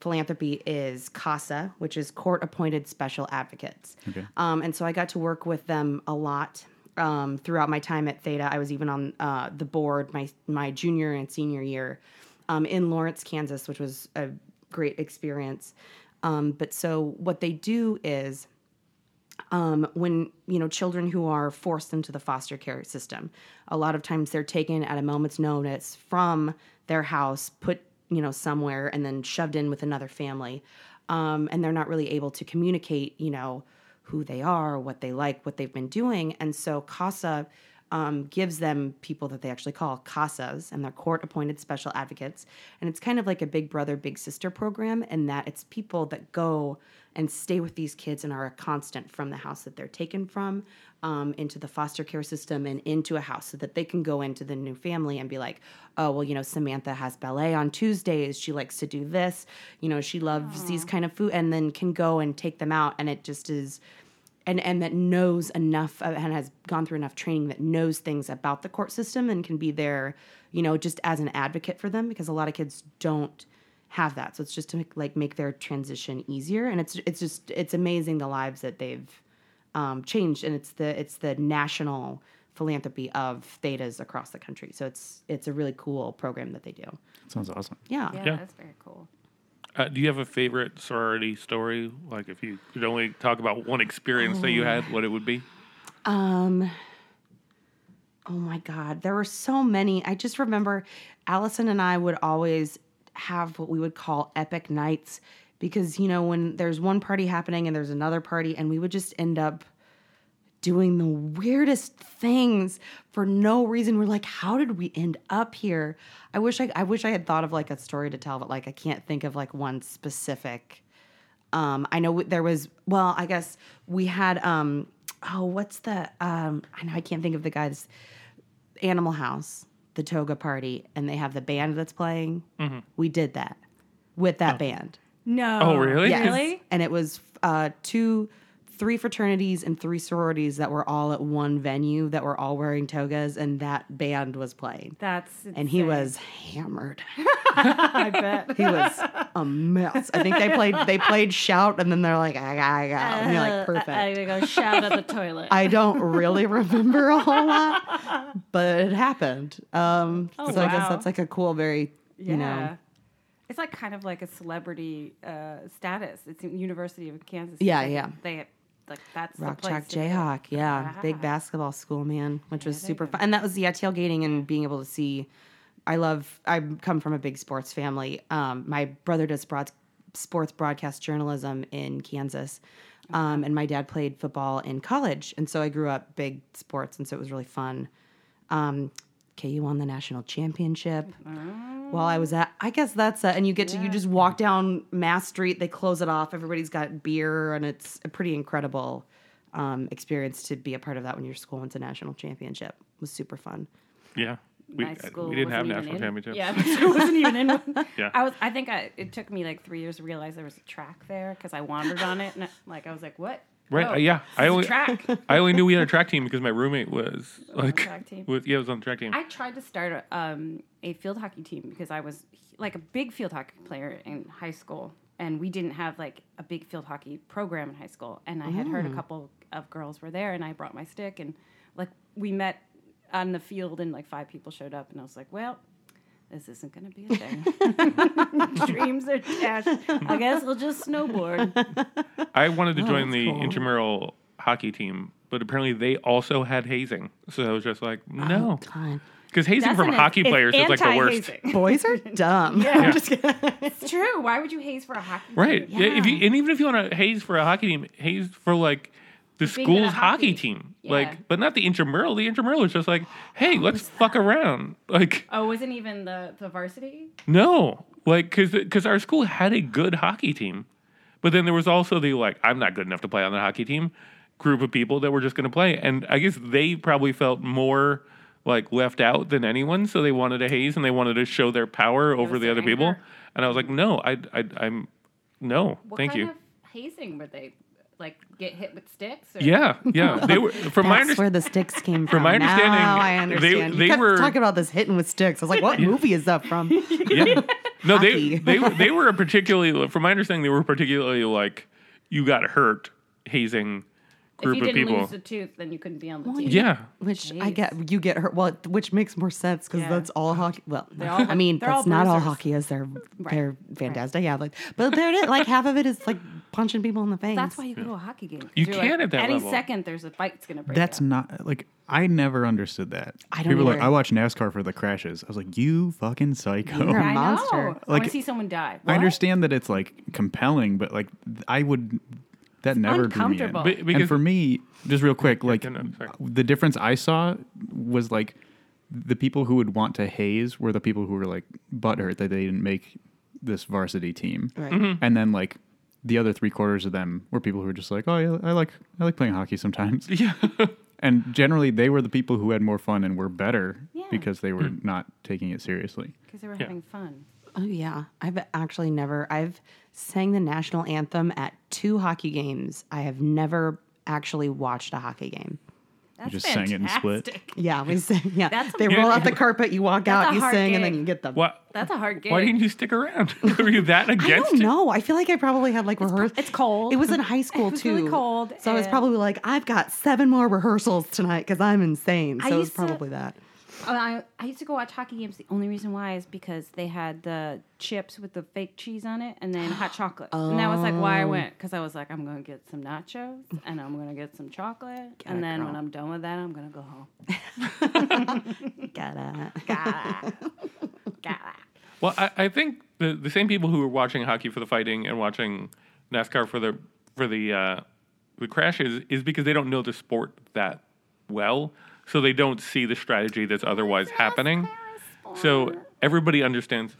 philanthropy is CASA, which is Court Appointed Special Advocates. Okay. Um, and so I got to work with them a lot um, throughout my time at Theta. I was even on uh, the board my my junior and senior year um, in Lawrence, Kansas, which was a great experience. Um, but so what they do is um, when you know children who are forced into the foster care system a lot of times they're taken at a moment's notice from their house put you know somewhere and then shoved in with another family um, and they're not really able to communicate you know who they are what they like what they've been doing and so casa um, gives them people that they actually call casas and they're court appointed special advocates and it's kind of like a big brother big sister program in that it's people that go and stay with these kids and are a constant from the house that they're taken from um, into the foster care system and into a house so that they can go into the new family and be like, oh, well, you know, Samantha has ballet on Tuesdays. She likes to do this. You know, she loves these kind of food, and then can go and take them out. And it just is. And, and that knows enough uh, and has gone through enough training that knows things about the court system and can be there, you know, just as an advocate for them because a lot of kids don't have that. So it's just to make, like make their transition easier, and it's it's just it's amazing the lives that they've um, changed, and it's the it's the national philanthropy of thetas across the country. So it's it's a really cool program that they do. Sounds awesome. Yeah. Yeah, Yeah. that's very cool. Uh, do you have a favorite sorority story? Like, if you could only talk about one experience that you had, what it would be? Um. Oh my God, there were so many. I just remember Allison and I would always have what we would call epic nights because you know when there's one party happening and there's another party, and we would just end up doing the weirdest things for no reason. We're like, how did we end up here? I wish I I wish I had thought of like a story to tell, but like I can't think of like one specific. Um, I know there was well, I guess we had um oh, what's the um I know I can't think of the guy's Animal House, the toga party, and they have the band that's playing. We did that with that band. No. Oh, really? Yes. Really? And it was uh, two, three fraternities and three sororities that were all at one venue that were all wearing togas, and that band was playing. That's And he was hammered. I bet. He was a mess. I think they played they played shout, and then they're like, I got, I got, and you're like, perfect. I, I go shout at the toilet. I don't really remember a whole lot, but it happened. Um, Oh, so I guess that's like a cool, very, yeah. you know, It's like kind of like a celebrity uh, status. It's in University of Kansas. Yeah, yeah. They like that's the Rock place Chalk. Jayhawk. Yeah, big Ah. basketball school, man, which was super fun. And that was yeah, tailgating and being able to see. I love. I come from a big sports family. Um, my brother does broad, sports broadcast journalism in Kansas, um, and my dad played football in college, and so I grew up big sports, and so it was really fun. Um, KU won the national championship while I was at. I guess that's a, and you get to you just walk down Mass Street. They close it off. Everybody's got beer, and it's a pretty incredible um, experience to be a part of that when your school wins a national championship. It was super fun. Yeah. We, My uh, school we didn't have wasn't even national in- championships. Yeah, my school wasn't even in one. Yeah. I was. I think I, it took me like three years to realize there was a track there because I wandered on it and I- like I was like, what? Right, Oh, uh, yeah. I this only- track. I only knew we had a track team because my roommate was like, track team. Was, yeah, was on the track team. I tried to start a, um, a field hockey team because I was like a big field hockey player in high school, and we didn't have like a big field hockey program in high school. And I had heard a couple of girls were there, and I brought my stick, and like we met on the field, and like five people showed up, and I was like, well. This isn't going to be a thing. Dreams are dashed. I guess we'll just snowboard. I wanted to oh, join that's the cool. intramural hockey team, but apparently they also had hazing. So I was just like, oh, no, God. because hazing That's from an- hockey it's players is like the worst. anti-hazing. Boys are dumb. Yeah. I'm just kidding. It's true. Why would you haze for a hockey? Right. team? Yeah. If you and even if you want to haze for a hockey team, haze for like the Being school's hockey. hockey. team. Yeah. Like, but not the intramural. The intramural is just like, hey, oh, let's fuck around. Like, Oh, wasn't even the the varsity? no, like, cause because our school had a good hockey team, but then there was also the like, I'm not good enough to play on the hockey team group of people that were just going to play, and I guess they probably felt more like left out than anyone, so they wanted a haze and they wanted to show their power over the other people, and I was like, no, I, I I'm no, What thank kind you. of hazing were they? Like get hit with sticks? Or? Yeah, yeah. They were from my That's understanding. where the sticks came from. From my understanding, now I they- understand. they you kept were- talking about this hitting with sticks. I was like, what movie is that from? Yeah. No, they they they were a particularly from my understanding they were particularly like you got hurt hazing If group you of didn't people. lose a tooth, then you couldn't be on the team. yeah. Which I get, you get hurt. Well, which makes more sense because Yeah. that's all hockey. Well, all- I mean, that's all not all hockey is. They're they're fantastic. Yeah, like, but they're. Like half of it is like punching people in the face. That's why you go to a hockey game. You can like, at that any level. second there's a fight's gonna break. That's out. not like I never understood that. I don't People are like. I watch NASCAR for the crashes. I was like, you fucking psycho. You're a I monster. know. I want Like- to see someone die. I understand that it's like compelling, but like I would that never drew me in. uncomfortable. Be- because and for me, just real quick, like no, no, the difference I saw was like the people who would want to haze were the people who were like butthurt that they didn't make this varsity team, Right. Mm-hmm. and then like the other three quarters of them were people who were just like, oh, yeah, I like I like playing hockey sometimes, yeah. and generally they were the people who had more fun and were better Yeah. because they were not taking it seriously. because they were Yeah. having fun. Oh yeah, I've actually never. I've sang the national anthem at two hockey games. I have never actually watched a hockey game. That's just sang it and split? Yeah, we sing. Yeah, That's they roll out the carpet. You walk out, you hard sing, and then you get them. What? That's a hard game. Why didn't you stick around? were you that against? I don't it? know. I feel like I probably had like rehearsal. it's cold. It was in high school It was too. really cold, So I was probably like, I've got seven more rehearsals tonight because I'm insane. I So it was used to- probably that. Oh, I, I used to go watch hockey games. The only reason why is because they had the chips with the fake cheese on it and then hot chocolate. And that was like why I Oh. went because I was like, I'm going to get some nachos and I'm going to get some chocolate. and it, then when. I'm done with that, I'm going to go home. Gotta. Gotta. Gotta. Well, I, I think the the same people who were watching hockey for the fighting and watching NASCAR for the for the uh, the crashes is because they don't know the sport that well, so they don't see the strategy that's otherwise happening. So everybody understands.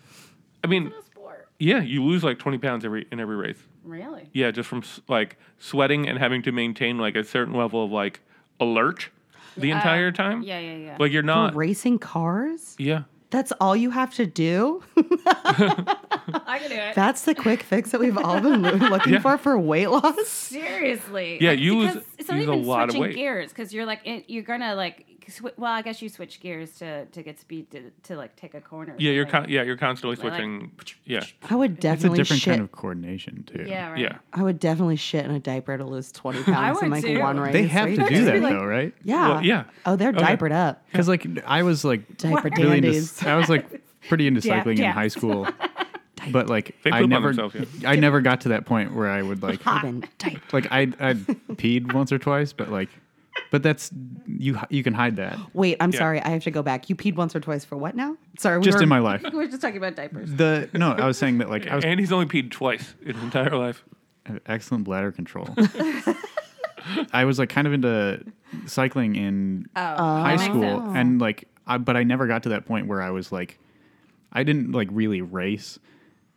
I mean, sport. yeah, you lose like twenty pounds every in every race. Really? Yeah, just from like sweating and having to maintain like a certain level of like alert the entire time. Yeah, yeah, yeah. Like you're For not. racing cars? Yeah. That's all you have to do? I can do it. That's the quick fix that we've all been looking Yeah. for for weight loss? Seriously. Yeah, Like, you lose- because it's not use a even lot of switching weight. gears because you're like in, you're gonna like swi- well I guess you switch gears to to get speed to, to like take a corner. Yeah, you're something. con- yeah you're constantly Like- switching. yeah. I would definitely. It's a definitely different shit. kind of coordination too. yeah right. Yeah. I would definitely shit in a diaper to lose 20 pounds in like too. one race. They have to do that? Like, though, right? Yeah. Well, yeah. Oh, they're Okay. diapered up. Because like I was like Diaper really into. I was like pretty into cycling in high school, but like I never, yeah. I never got to that point where I would like, I've like I I peed once or twice, but like, but that's you you can hide that Wait, I'm Yeah. sorry. I have to go back. You peed once or twice for what now? Sorry. we just were- in my life. We were just talking about diapers. The no, I was saying that like I was And he's only peed twice in his entire life. excellent bladder control. I was like kind of into cycling in Oh, high school, sense. and like, I, but I never got to that point where I was like, I didn't like really race,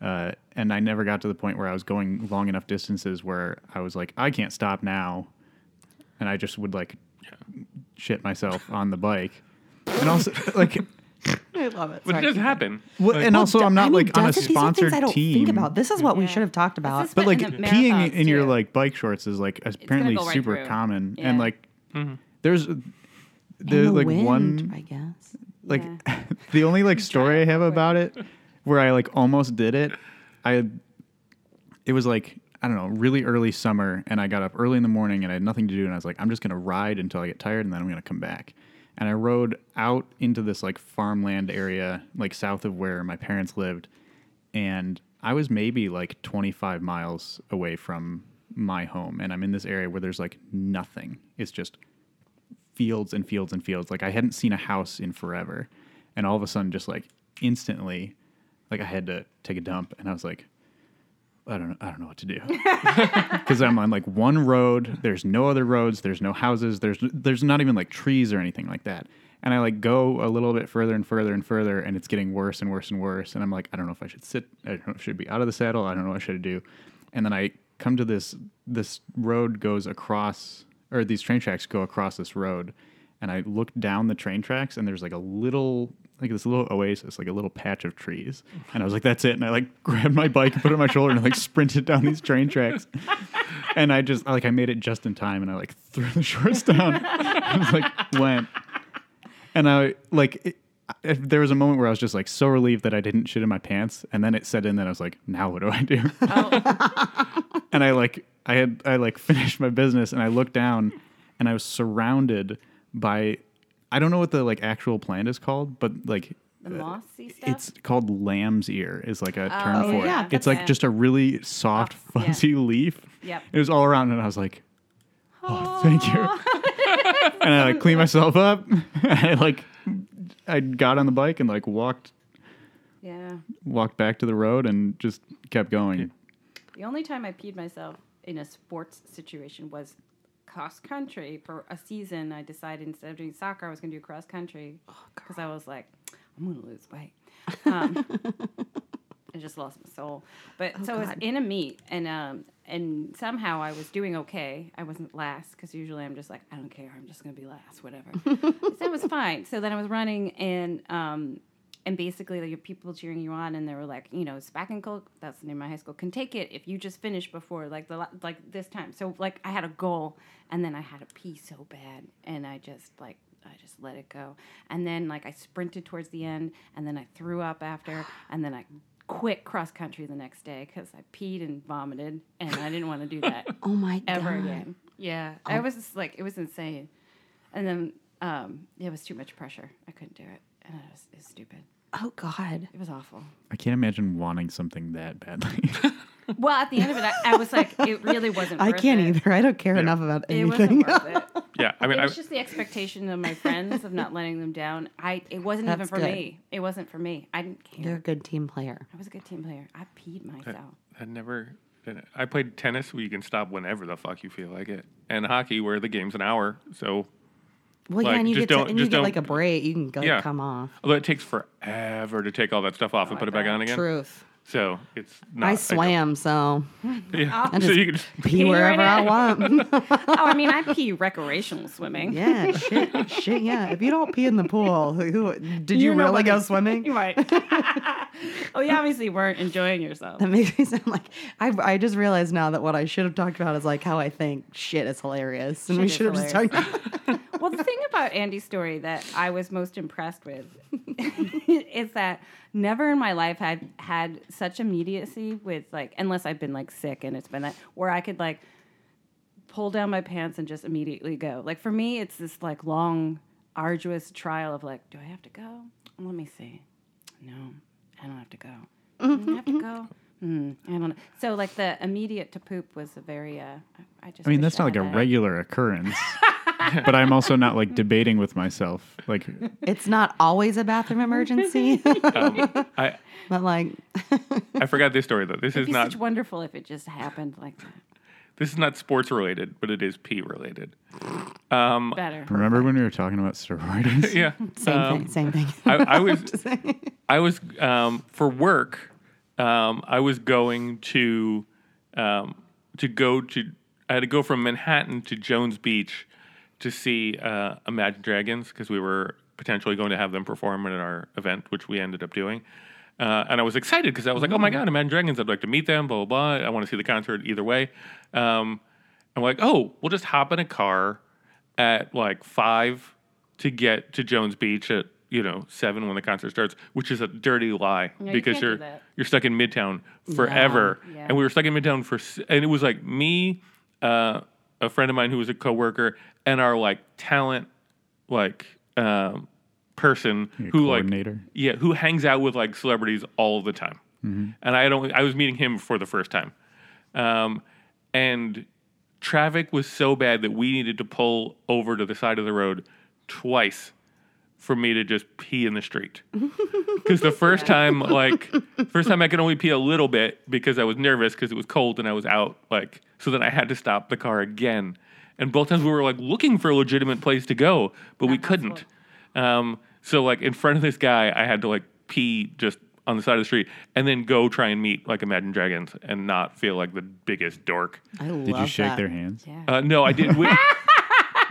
uh, and I never got to the point where I was going long enough distances where I was like, I can't stop now, and I just would like shit myself on the bike, and also like, I love it. But Sorry. it does happen. well, Like- and also I'm not I mean, like on a does it? These are things sponsored I don't team. think about. This is what we Yeah. should have talked about. is But like in the peeing marathons, in your too. like bike shorts is like apparently go right super through. common, Yeah. and like Mm-hmm. there's the the like wind, one I guess. like Yeah. the only like story I have about it where I like almost did it. I it was like I don't know, really early summer, and I got up early in the morning and I had nothing to do, and I was like, I'm just gonna ride until I get tired, and then I'm gonna come back. And I rode out into this like farmland area, like south of where my parents lived, and I was maybe like 25 miles away from my home, and I'm in this area where there's like nothing. It's just fields and fields and fields. Like I hadn't seen a house in forever, and all of a sudden, just like instantly, like I had to take a dump, and I was like, I don't know, I don't know what to do because I'm on like one road. There's no other roads. There's no houses. There's there's not even like trees or anything like that. And I like go a little bit further and further and further, and it's getting worse and worse and worse. And I'm like, I don't know if I should sit. I don't know if I should be out of the saddle. I don't know what I should do. And then I come to this this road goes across, or these train tracks go across this road, and I look down the train tracks, and there's like a little like this little oasis, like a little patch of trees. And I was like, that's it. And I like grabbed my bike and put it on my shoulder and like sprinted down these train tracks. And I just like I made it just in time and I like threw the shorts down. I was like went. And I like it, it- there was a moment where I was just like so relieved that I didn't shit in my pants, and then it set in that I was like, now what do I do? Oh. and I like I had I like finished my business and I looked down and I was surrounded by I don't know what the like actual plant is called, but like The mossy uh, stuff. it's called lamb's ear is like a term Oh, for yeah, it. It's like it. just a really soft, oh, yeah. fuzzy leaf. Yep. It was all around and I was like, Oh, thank you. and I like cleaned myself up. I like I got on the bike and like walked yeah. walked back to the road and just kept going. The only time I peed myself in a sports situation was cross country for a season. I decided instead of doing soccer, I was going to do cross country because I was like, I'm going to lose weight. Um, I just lost my soul. But so I was in a meet, and um, and somehow I was doing okay. I wasn't last because usually I'm just like, I don't care. I'm just going to be last, whatever. so it was fine. So then I was running, and um, and basically like people cheering you on and they were like you know Spakenkel that's the name of my high school can take it if you just finish before like the like this time. So like I had a goal and then I had to pee so bad and I just like I just let it go. And then like I sprinted towards the end and then I threw up after and then I quit cross country the next day because I peed and vomited and I didn't want to do that Oh my ever god. again. Yeah I was just like it was insane. And then um, it was too much pressure. I couldn't do it and it was, it was stupid Oh god. it was awful. I can't imagine wanting something that badly. Well, at the end of it, I, I was like, it really wasn't. I worth can't it. either. I don't care enough about It anything. wasn't worth it. Yeah, I mean, it I, was just the expectation of my friends of not letting them down. I it wasn't even That's for good. me. It wasn't for me. I didn't care. You're a good team player. I was a good team player. I peed myself. I never. I played tennis where you can stop whenever the fuck you feel like it, and hockey where the game's an hour. So Well, Like, yeah, and you just get don't- and you get like a break. You can like, Yeah. come off. although it takes forever to take all that stuff off oh, and Oh, put I it back on again. Truth. So it's not. I ideal. swam, so Yeah. I so you can just pee Pee right wherever I want. oh, I mean, I pee recreational swimming. yeah, shit, shit, yeah. If you don't pee in the pool, who, did you, You know really what go I- swimming? You might. oh, you obviously weren't enjoying yourself. That makes me sound like I. I just realized now that what I should have talked about is like how I think shit is hilarious, and Shit we should have just hilarious. talked. Well, the thing about Andy's story that I was most impressed with is that never in my life had had such immediacy with like unless I've been like sick and it's been that where I could like pull down my pants and just immediately go. Like for me, it's this like long, arduous trial of like, do I have to go? Let me see. No, I don't have to go. Mm, I have to go. Hmm, I don't know. So like the immediate to poop was a very. Uh, I- I just. I mean, that's not like had a regular occurrence. but I'm also not like debating with myself. Like, It's not always a bathroom emergency, um, I but like, I forgot this story though. This It'd is be not such wonderful if it just happened like that. this is not sports related, but it is pee related. Um, Better. remember when we were talking about steroids? yeah. same Um, thing, same thing. I, I was I was um, for work. Um, I was going to um, to go to. I had to go from Manhattan to Jones Beach to see uh, Imagine Dragons because we were potentially going to have them perform at our event, which we ended up doing. Uh, and I was excited because I was like, "Oh my god, Imagine Dragons! I'd like to meet them." Blah blah blah. I want to see the concert either way. Um, I'm like, "Oh, we'll just hop in a car at like five to get to Jones Beach at you know seven when the concert starts, which is a dirty lie you because can't you're that. you're stuck in Midtown forever, Yeah. and we were stuck in Midtown for and it was like me, uh, a friend of mine who was a coworker, and our like talent like um, person Your who like yeah who hangs out with like celebrities all the time, and I don't I was meeting him for the first time, um, and traffic was so bad that we needed to pull over to the side of the road twice for me to just pee in the street. Because the first time, like, first time I could only pee a little bit because I was nervous because it was cold and I was out. Like, so then I had to stop the car again. And both times we were like looking for a legitimate place to go, but we couldn't. Um, so like in front of this guy, I had to like pee just on the side of the street and then go try and meet like Imagine Dragons and not feel like the biggest dork. I love Did you shake that. their hands? Yeah. Uh, no, I didn't. We,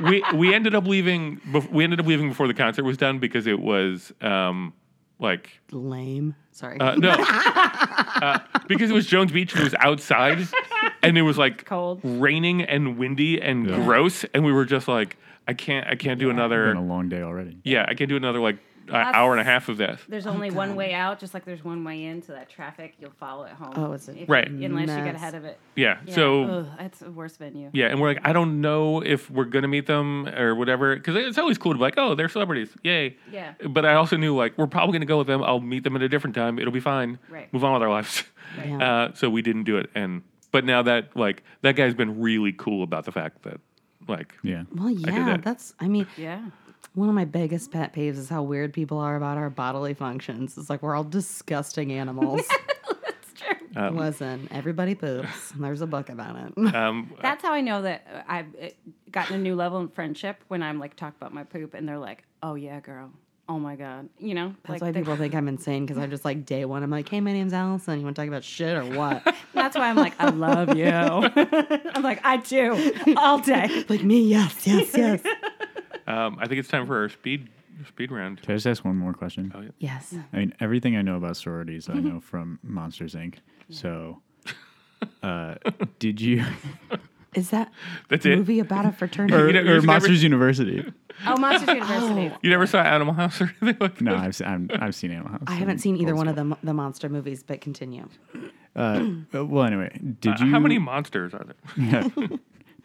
we we ended up leaving. We ended up leaving before the concert was done because it was um like Lame. Sorry. uh, no uh, because it was Jones Beach and it was outside and it was like Cold. raining and windy and Yeah. gross and we were just like I can't I can't do Been a long day already. yeah I can't do another like uh, hour and a half of that. There's only one way out, just like there's one way in. So that traffic, you'll follow it home. Oh, it's a If- Right. Unless you get ahead of it. Yeah, Yeah. so. Ugh, that's the worst venue. Yeah, and we're like, I don't know if we're gonna meet them or whatever, because it's always cool to be like, oh, they're celebrities, yay. Yeah. But I also knew like we're probably gonna go with them. I'll meet them at a different time. It'll be fine. Right. Move on with our lives. Yeah. Uh, so we didn't do it, and but now that like that guy's been really cool about the fact that like Yeah. well, yeah, that. that's. I mean, Yeah. One of my biggest pet peeves is how weird people are about our bodily functions. It's like we're all disgusting animals. That's true. Um, Listen, everybody poops. There's a book about it. um, That's how I know that I've uh, gotten a new level in friendship when I'm like talk about my poop and they're like, "Oh yeah, girl. Oh my god." You know, That's like why they- people think I'm insane because I'm just like day one. I'm like, hey, my name's Allison. You want to talk about shit or what? That's why I'm like, I love you. I'm like, I do all day. like me, yes, yes, yes. Um, I think it's time for our speed speed round. Can I just ask one more question? Oh, yeah. yes. I mean, everything I know about sororities, I know from Monsters Inc. So, uh, did you Is that That's a it. movie about a fraternity? or, You know- or you've never- Monsters University? Oh, Monsters University. You never saw Animal House or anything like No, that? I've seen, I'm, I've seen Animal House. I haven't seen either one of the the monster movies, but continue. Uh, well, anyway, did Uh, you? How many monsters are there? Yeah.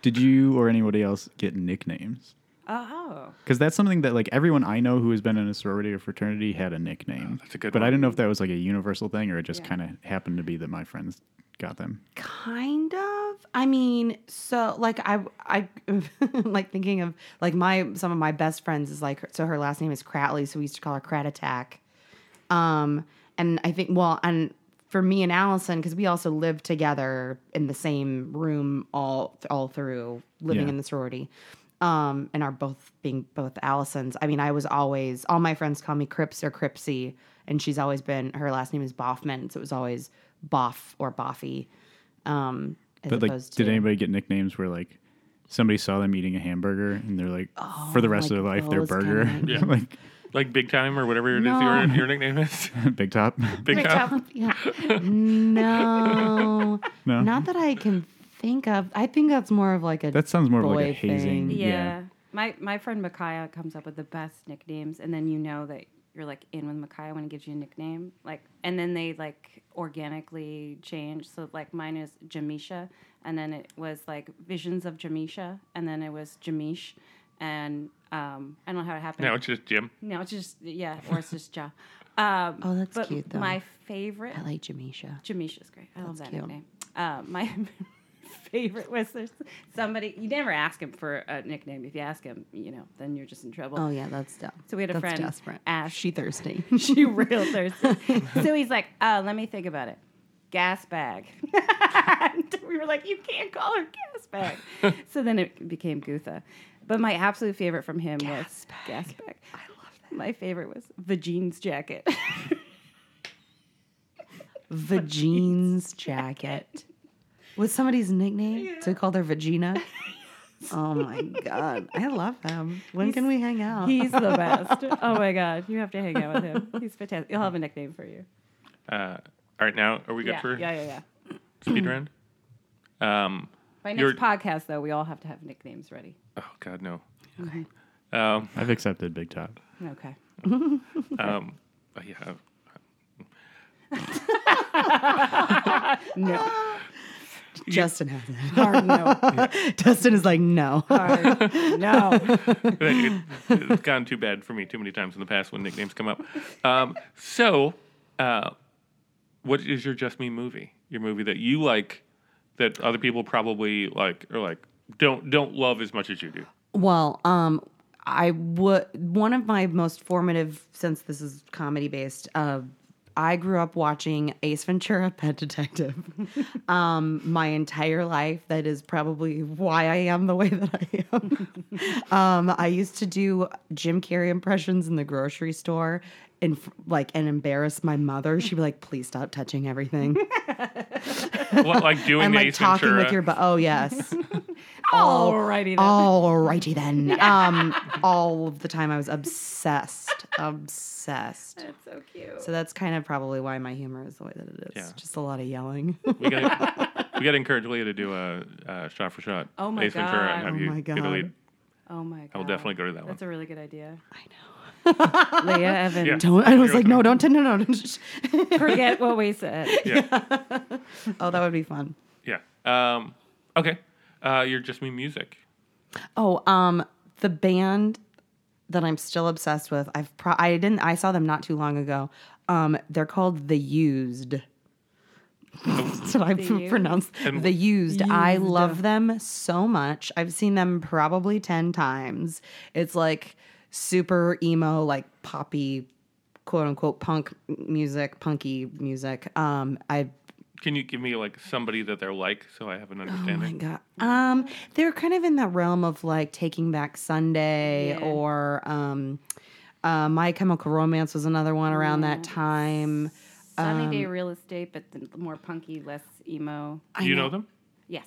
did you or anybody else get nicknames? Oh, Because that's something that like everyone I know who has been in a sorority or fraternity had a nickname. that's a good one. But I one. didn't know if that was like a universal thing or it just Yeah. kind of happened to be that my friends got them. Kind of. I mean, so like I I like thinking of like my some of my best friends is like so her last name is Cratley, so we used to call her Crat Attack. Um, and I think well, and for me and Allison, because we also lived together in the same room all all through living Yeah. in the sorority. Um, and are both being both Allisons. I mean, I was always all my friends call me Cripps or Cripsy, and she's always been her last name is Boffman, so it was always Boff or Boffy. Um, as But like, opposed did anybody get nicknames where like somebody saw them eating a hamburger and they're like, for the rest like of their life, their those kind burger, of Yeah. like Like Big Time or whatever it is No. your, your nickname is? Big Top. Big Top, Yeah. No, No? not that I can think of. I think that's more of like a That sounds more of like a boy hazing. thing. yeah. Yeah. My my friend Micaiah comes up with the best nicknames, and then you know that you're like in with Micaiah when he gives you a nickname. Like, and then they like organically change. So like mine is Jamisha, and then it was like Visions of Jamisha, and then it was Jamish, and um, I don't know how it happened. Now it's just Jim. No, it's just yeah, or it's just Ja. Um, Oh, that's but cute, though. My favorite, I like Jamisha. Jamisha's great. I love That's that cute. nickname. Uh, my favorite was there's somebody you never ask him for a nickname. If you ask him, you know, then you're just in trouble. Oh yeah, that's dumb. So we had a that's friend, desperate. Ash. She thirsty. she real thirsty. so he's like, uh, let me think about it. Gas bag. And we were like, you can't call her gas bag. so then it became Gutha. But my absolute favorite from him was gas bag. I love that. My favorite was the jeans jacket. Vagine's jacket. Was somebody's nickname to call their vagina? Oh my god, I love them. When can we hang out? He's the best. Oh my god, you have to hang out with him. He's fantastic. He'll have a nickname for you. Uh, all right, now are we good Yeah, for yeah, yeah, yeah. speed round? Um, By next You're- podcast, though, we all have to have nicknames ready. oh God, no. Okay. Um, I've accepted Big Top. Okay. um, yeah. No. Justin has it. Hard no. Dustin is like, no. Hard no. it, it's gone too bad for me too many times in the past when nicknames come up. Um, so, uh, what is your Just Me movie? Your movie that you like, that other people probably like, or like don't don't love as much as you do. Well, um, I would one of my most formative since this is comedy based. Uh, I grew up watching Ace Ventura: Pet Detective. um, my entire life. That is probably why I am the way that I am. um, I used to do Jim Carrey impressions in the grocery store. And like and embarrass my mother. She'd be like, "Please stop touching everything." What, like doing and like Ace talking Ventura. with your but oh yes Alrighty then. alrighty then um all of the time i was obsessed obsessed That's so cute. so that's kind of probably why my humor is the way that it is Yeah. just a lot of yelling we got we got to encourage Leah to do a, uh shot for shot. Oh my Ace Ventura and God. have Oh you my get a God. lead. oh my god. I will definitely go to that That's one. That's a really good idea. i know Leah Evan. Yeah. don't i was like no don't no no don't. Forget what we said. Yeah, oh that would be fun yeah. Um, okay, uh, you're just me music. oh um the band that i'm still obsessed with i've pro- i didn't i saw them not too long ago um they're called the used That's what I Used? pronounced. The used. I love them so much. I've seen them probably 10 times. It's like super emo, like poppy, quote unquote, punk music, punky music. Um, I Can you give me like somebody that they're like so I have an understanding? Oh my understanding? god. Um, they're kind of in that realm of like Taking Back Sunday Yeah. or um, uh, My Chemical Romance was another one around that time. Sunny Um, Day Real Estate, but the more punky, less emo. Do you know. them? Yes.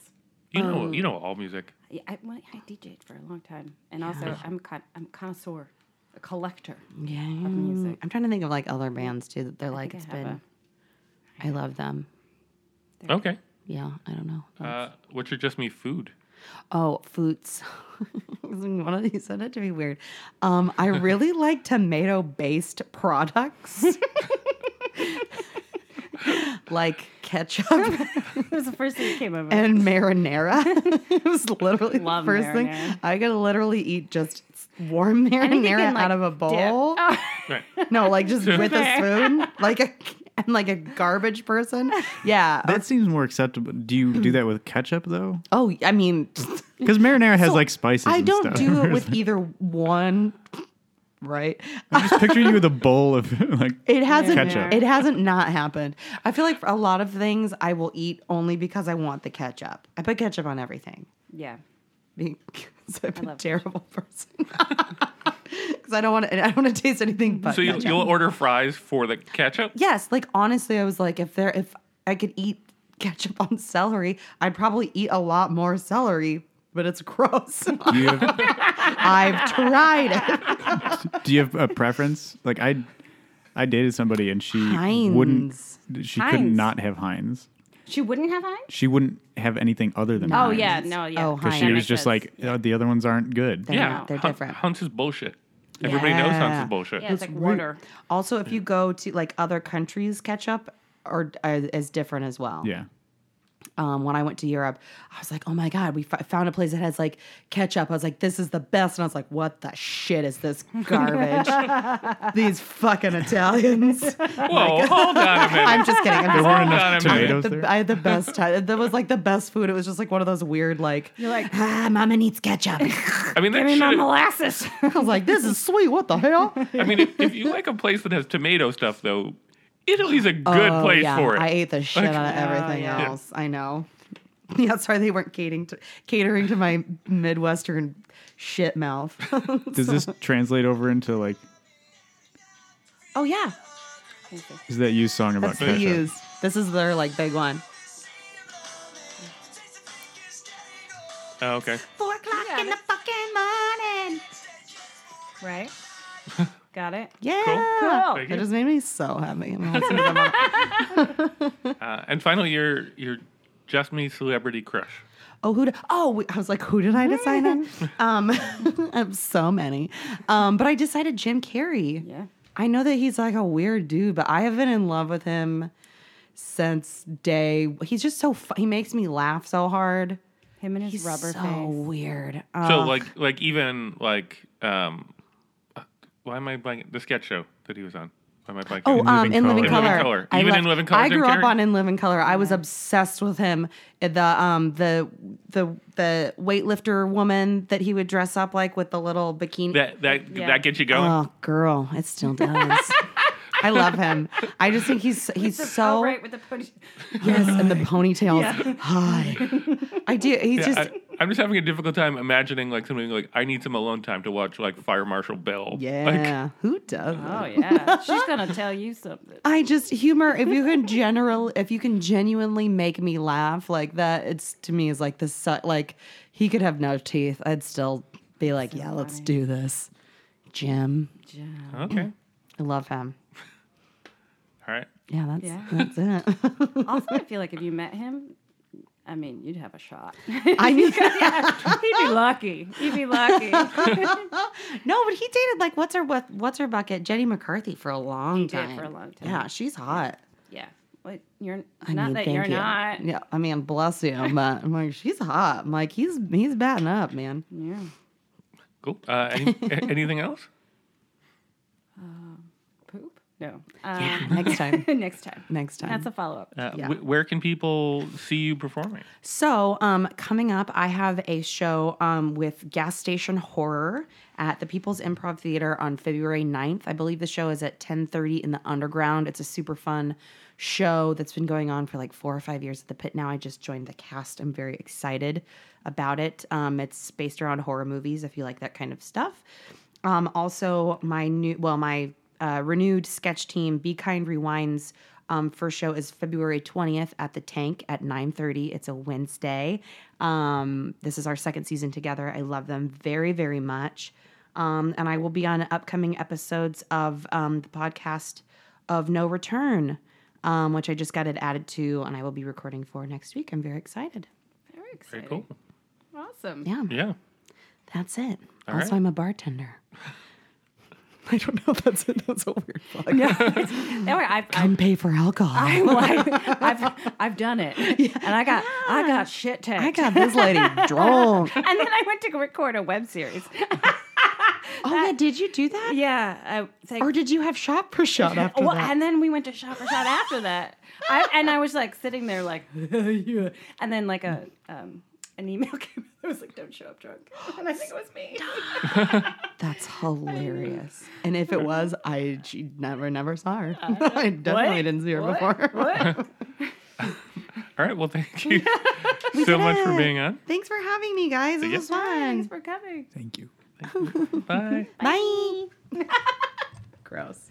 You know Um, you know all music. Yeah, I, well, I DJed for a long time, and also I'm con- I'm connoisseur, a collector. Yeah, music. I'm trying to think of like other bands too that they're I like think it's I have been. I love them. Okay. Yeah, I don't know. Uh, what's your just me food? Oh, Foots. One of these said it to be weird. Um, I really like tomato-based products, like ketchup It was the first thing that came over. and marinara. it was literally Love the first thing. I could literally eat just warm marinara in, like, out of a bowl. Oh, Right. No, like just with a spoon, like a I'm like a garbage person. Yeah. That seems more acceptable. Do you do that with ketchup though? oh, I mean, Because marinara has So, like spices. I don't stuff. do it with either one. Right. I'm just picturing you with a bowl of like. It hasn't. Ketchup. It hasn't not happened. I feel like for a lot of things I will eat only because I want the ketchup. I put ketchup on everything yeah. because I'm a love terrible person. Because I don't want to. I don't want to taste anything but So you, ketchup. you'll order fries for the ketchup? Yes, like honestly, I was like, if there, if I could eat ketchup on celery, I'd probably eat a lot more celery. But it's gross. You have, I've tried it. do you have a preference? Like I, I dated somebody and she wouldn't. Heinz. She could Heinz. not have Heinz. She wouldn't have Heinz? She wouldn't have anything other than. Oh Heinz. yeah, no, yeah. Oh, Because Heinz. she was just sense. like "Oh, the other ones aren't good. They're yeah, not- they're Hun- different. Hunt's is bullshit. Everybody knows Hunt's is bullshit. yeah, it's like weird. water. Also, if you go to like other countries, ketchup are, are is different as well. Yeah. Um, when I went to Europe, I was like, oh my god, we f- found a place that has like ketchup. I was like, this is the best, and I was like, what the shit is this garbage? These fucking Italians. Whoa, hold on a minute. I'm just kidding. I'm There weren't Hold on a enough minute. tomatoes the, there. I had the best time. That was like the best food. It was just like one of those weird, like, You're like, ah, mama needs ketchup. I mean, that give me my molasses. I was like, this is sweet. What the hell? I mean, if, if you like a place that has tomato stuff, though, Italy's a good Oh, place yeah. for it. I ate the shit Like- out of everything yeah. else. I know. Yeah, sorry they weren't catering to catering to my Midwestern shit mouth. Does this translate over into like? oh yeah, Is that you song about that's the ketchup? use. This is their like big one. oh, okay. Four o'clock Yeah, in the fucking morning. right? Got it? Yeah, Cool. Thank That just made me so happy. I'm listening to them. Uh, and finally, your your just me celebrity crush. Oh, who? Did, oh, I was like, who did I decide on? Um, I have so many. Um, but I decided Jim Carrey. Yeah. I know that he's like a weird dude, but I have been in love with him since day. He's just so. Fu- he makes me laugh so hard. Him and his He's rubber so face. weird. So Uh, like like even like um, why am I blanking the sketch show that he was on? Why am I blanking? Oh, um, in Living In Color. Living Color. I Even loved- in Living Color, I Jim grew up Carrey? on In Living Color. I was obsessed with him. The um the the the weightlifter woman that he would dress up like with the little bikini. that that Yeah. that gets you going. oh, girl, it still does. I love him. I just think he's he's The- so right with the pony- yes, and the ponytails. Yeah. Hi, I do. He's Yeah, just I, am just having a difficult time imagining like something like I need some alone time to watch like Fire Marshal Bill. Like, yeah. Who does? Oh yeah, she's gonna tell you something. I just humor. If you can general, if you can genuinely make me laugh like that, it's to me is like this. su- Like he could have no teeth. I'd still be like, yeah, let's do this. Jim, Yeah. okay. I love him. All right. Yeah, that's Yeah. that's it. Also, I feel like if you met him, I mean, you'd have a shot. I mean, He'd be lucky. He'd be lucky. no, but he dated like what's her what, what's her bucket Jenny McCarthy for a long did time. for a long time. Yeah, she's hot. yeah. Well, you're I not mean, that thank you're you. not. Yeah, I mean, bless you, but I'm like, she's hot. I'm like, he's he's batting up, man. Yeah. Cool. Uh, any, anything else? Poop? No. Um, Yeah, next time. next time. Next time. That's a follow up. Uh, Yeah. wh- where can people see you performing? So, um, coming up, I have a show um, with Gas Station Horror at the People's Improv Theater on February 9th. I believe the show is at 10:30 in the Underground. It's a super fun show that's been going on for like four or five years at the Pit. Now I just joined the cast. I'm very excited about it. Um, it's based around horror movies. If you like that kind of stuff. Um, also, my new, well, my uh, renewed sketch team, Be Kind Rewinds. Um, first show is February 20th at the Tank at 9:30. It's a Wednesday. Um, this is our second season together. I love them very, very much. Um, and I will be on upcoming episodes of um, the podcast of No Return, um, which I just got it added to, and I will be recording for next week. I'm very excited. Very excited. Very cool. Awesome. Yeah, Yeah. that's it. All also, right. I'm a bartender. I don't know. That's it. That's a weird plug. There we- I've, Come I've, pay for alcohol. I've, I've, I've done it, and I got I got shit tanked. I got this lady drunk. and then I went to record a web series. Oh yeah, did you do that? yeah, I think. Or did you have shot per shot after well, that? and then we went to shop for shot after that. I, and I was like sitting there like, and then like a um, an email came. It was like, "Don't show up drunk," and I think it was me. That's hilarious. And if it was, I she never never saw her. Uh, I definitely What? didn't see her What? before. What? All right. Well, thank you so much for being on. Thanks for having me, guys. It was fun. Thanks for coming. Thank you. Bye. Bye. Gross.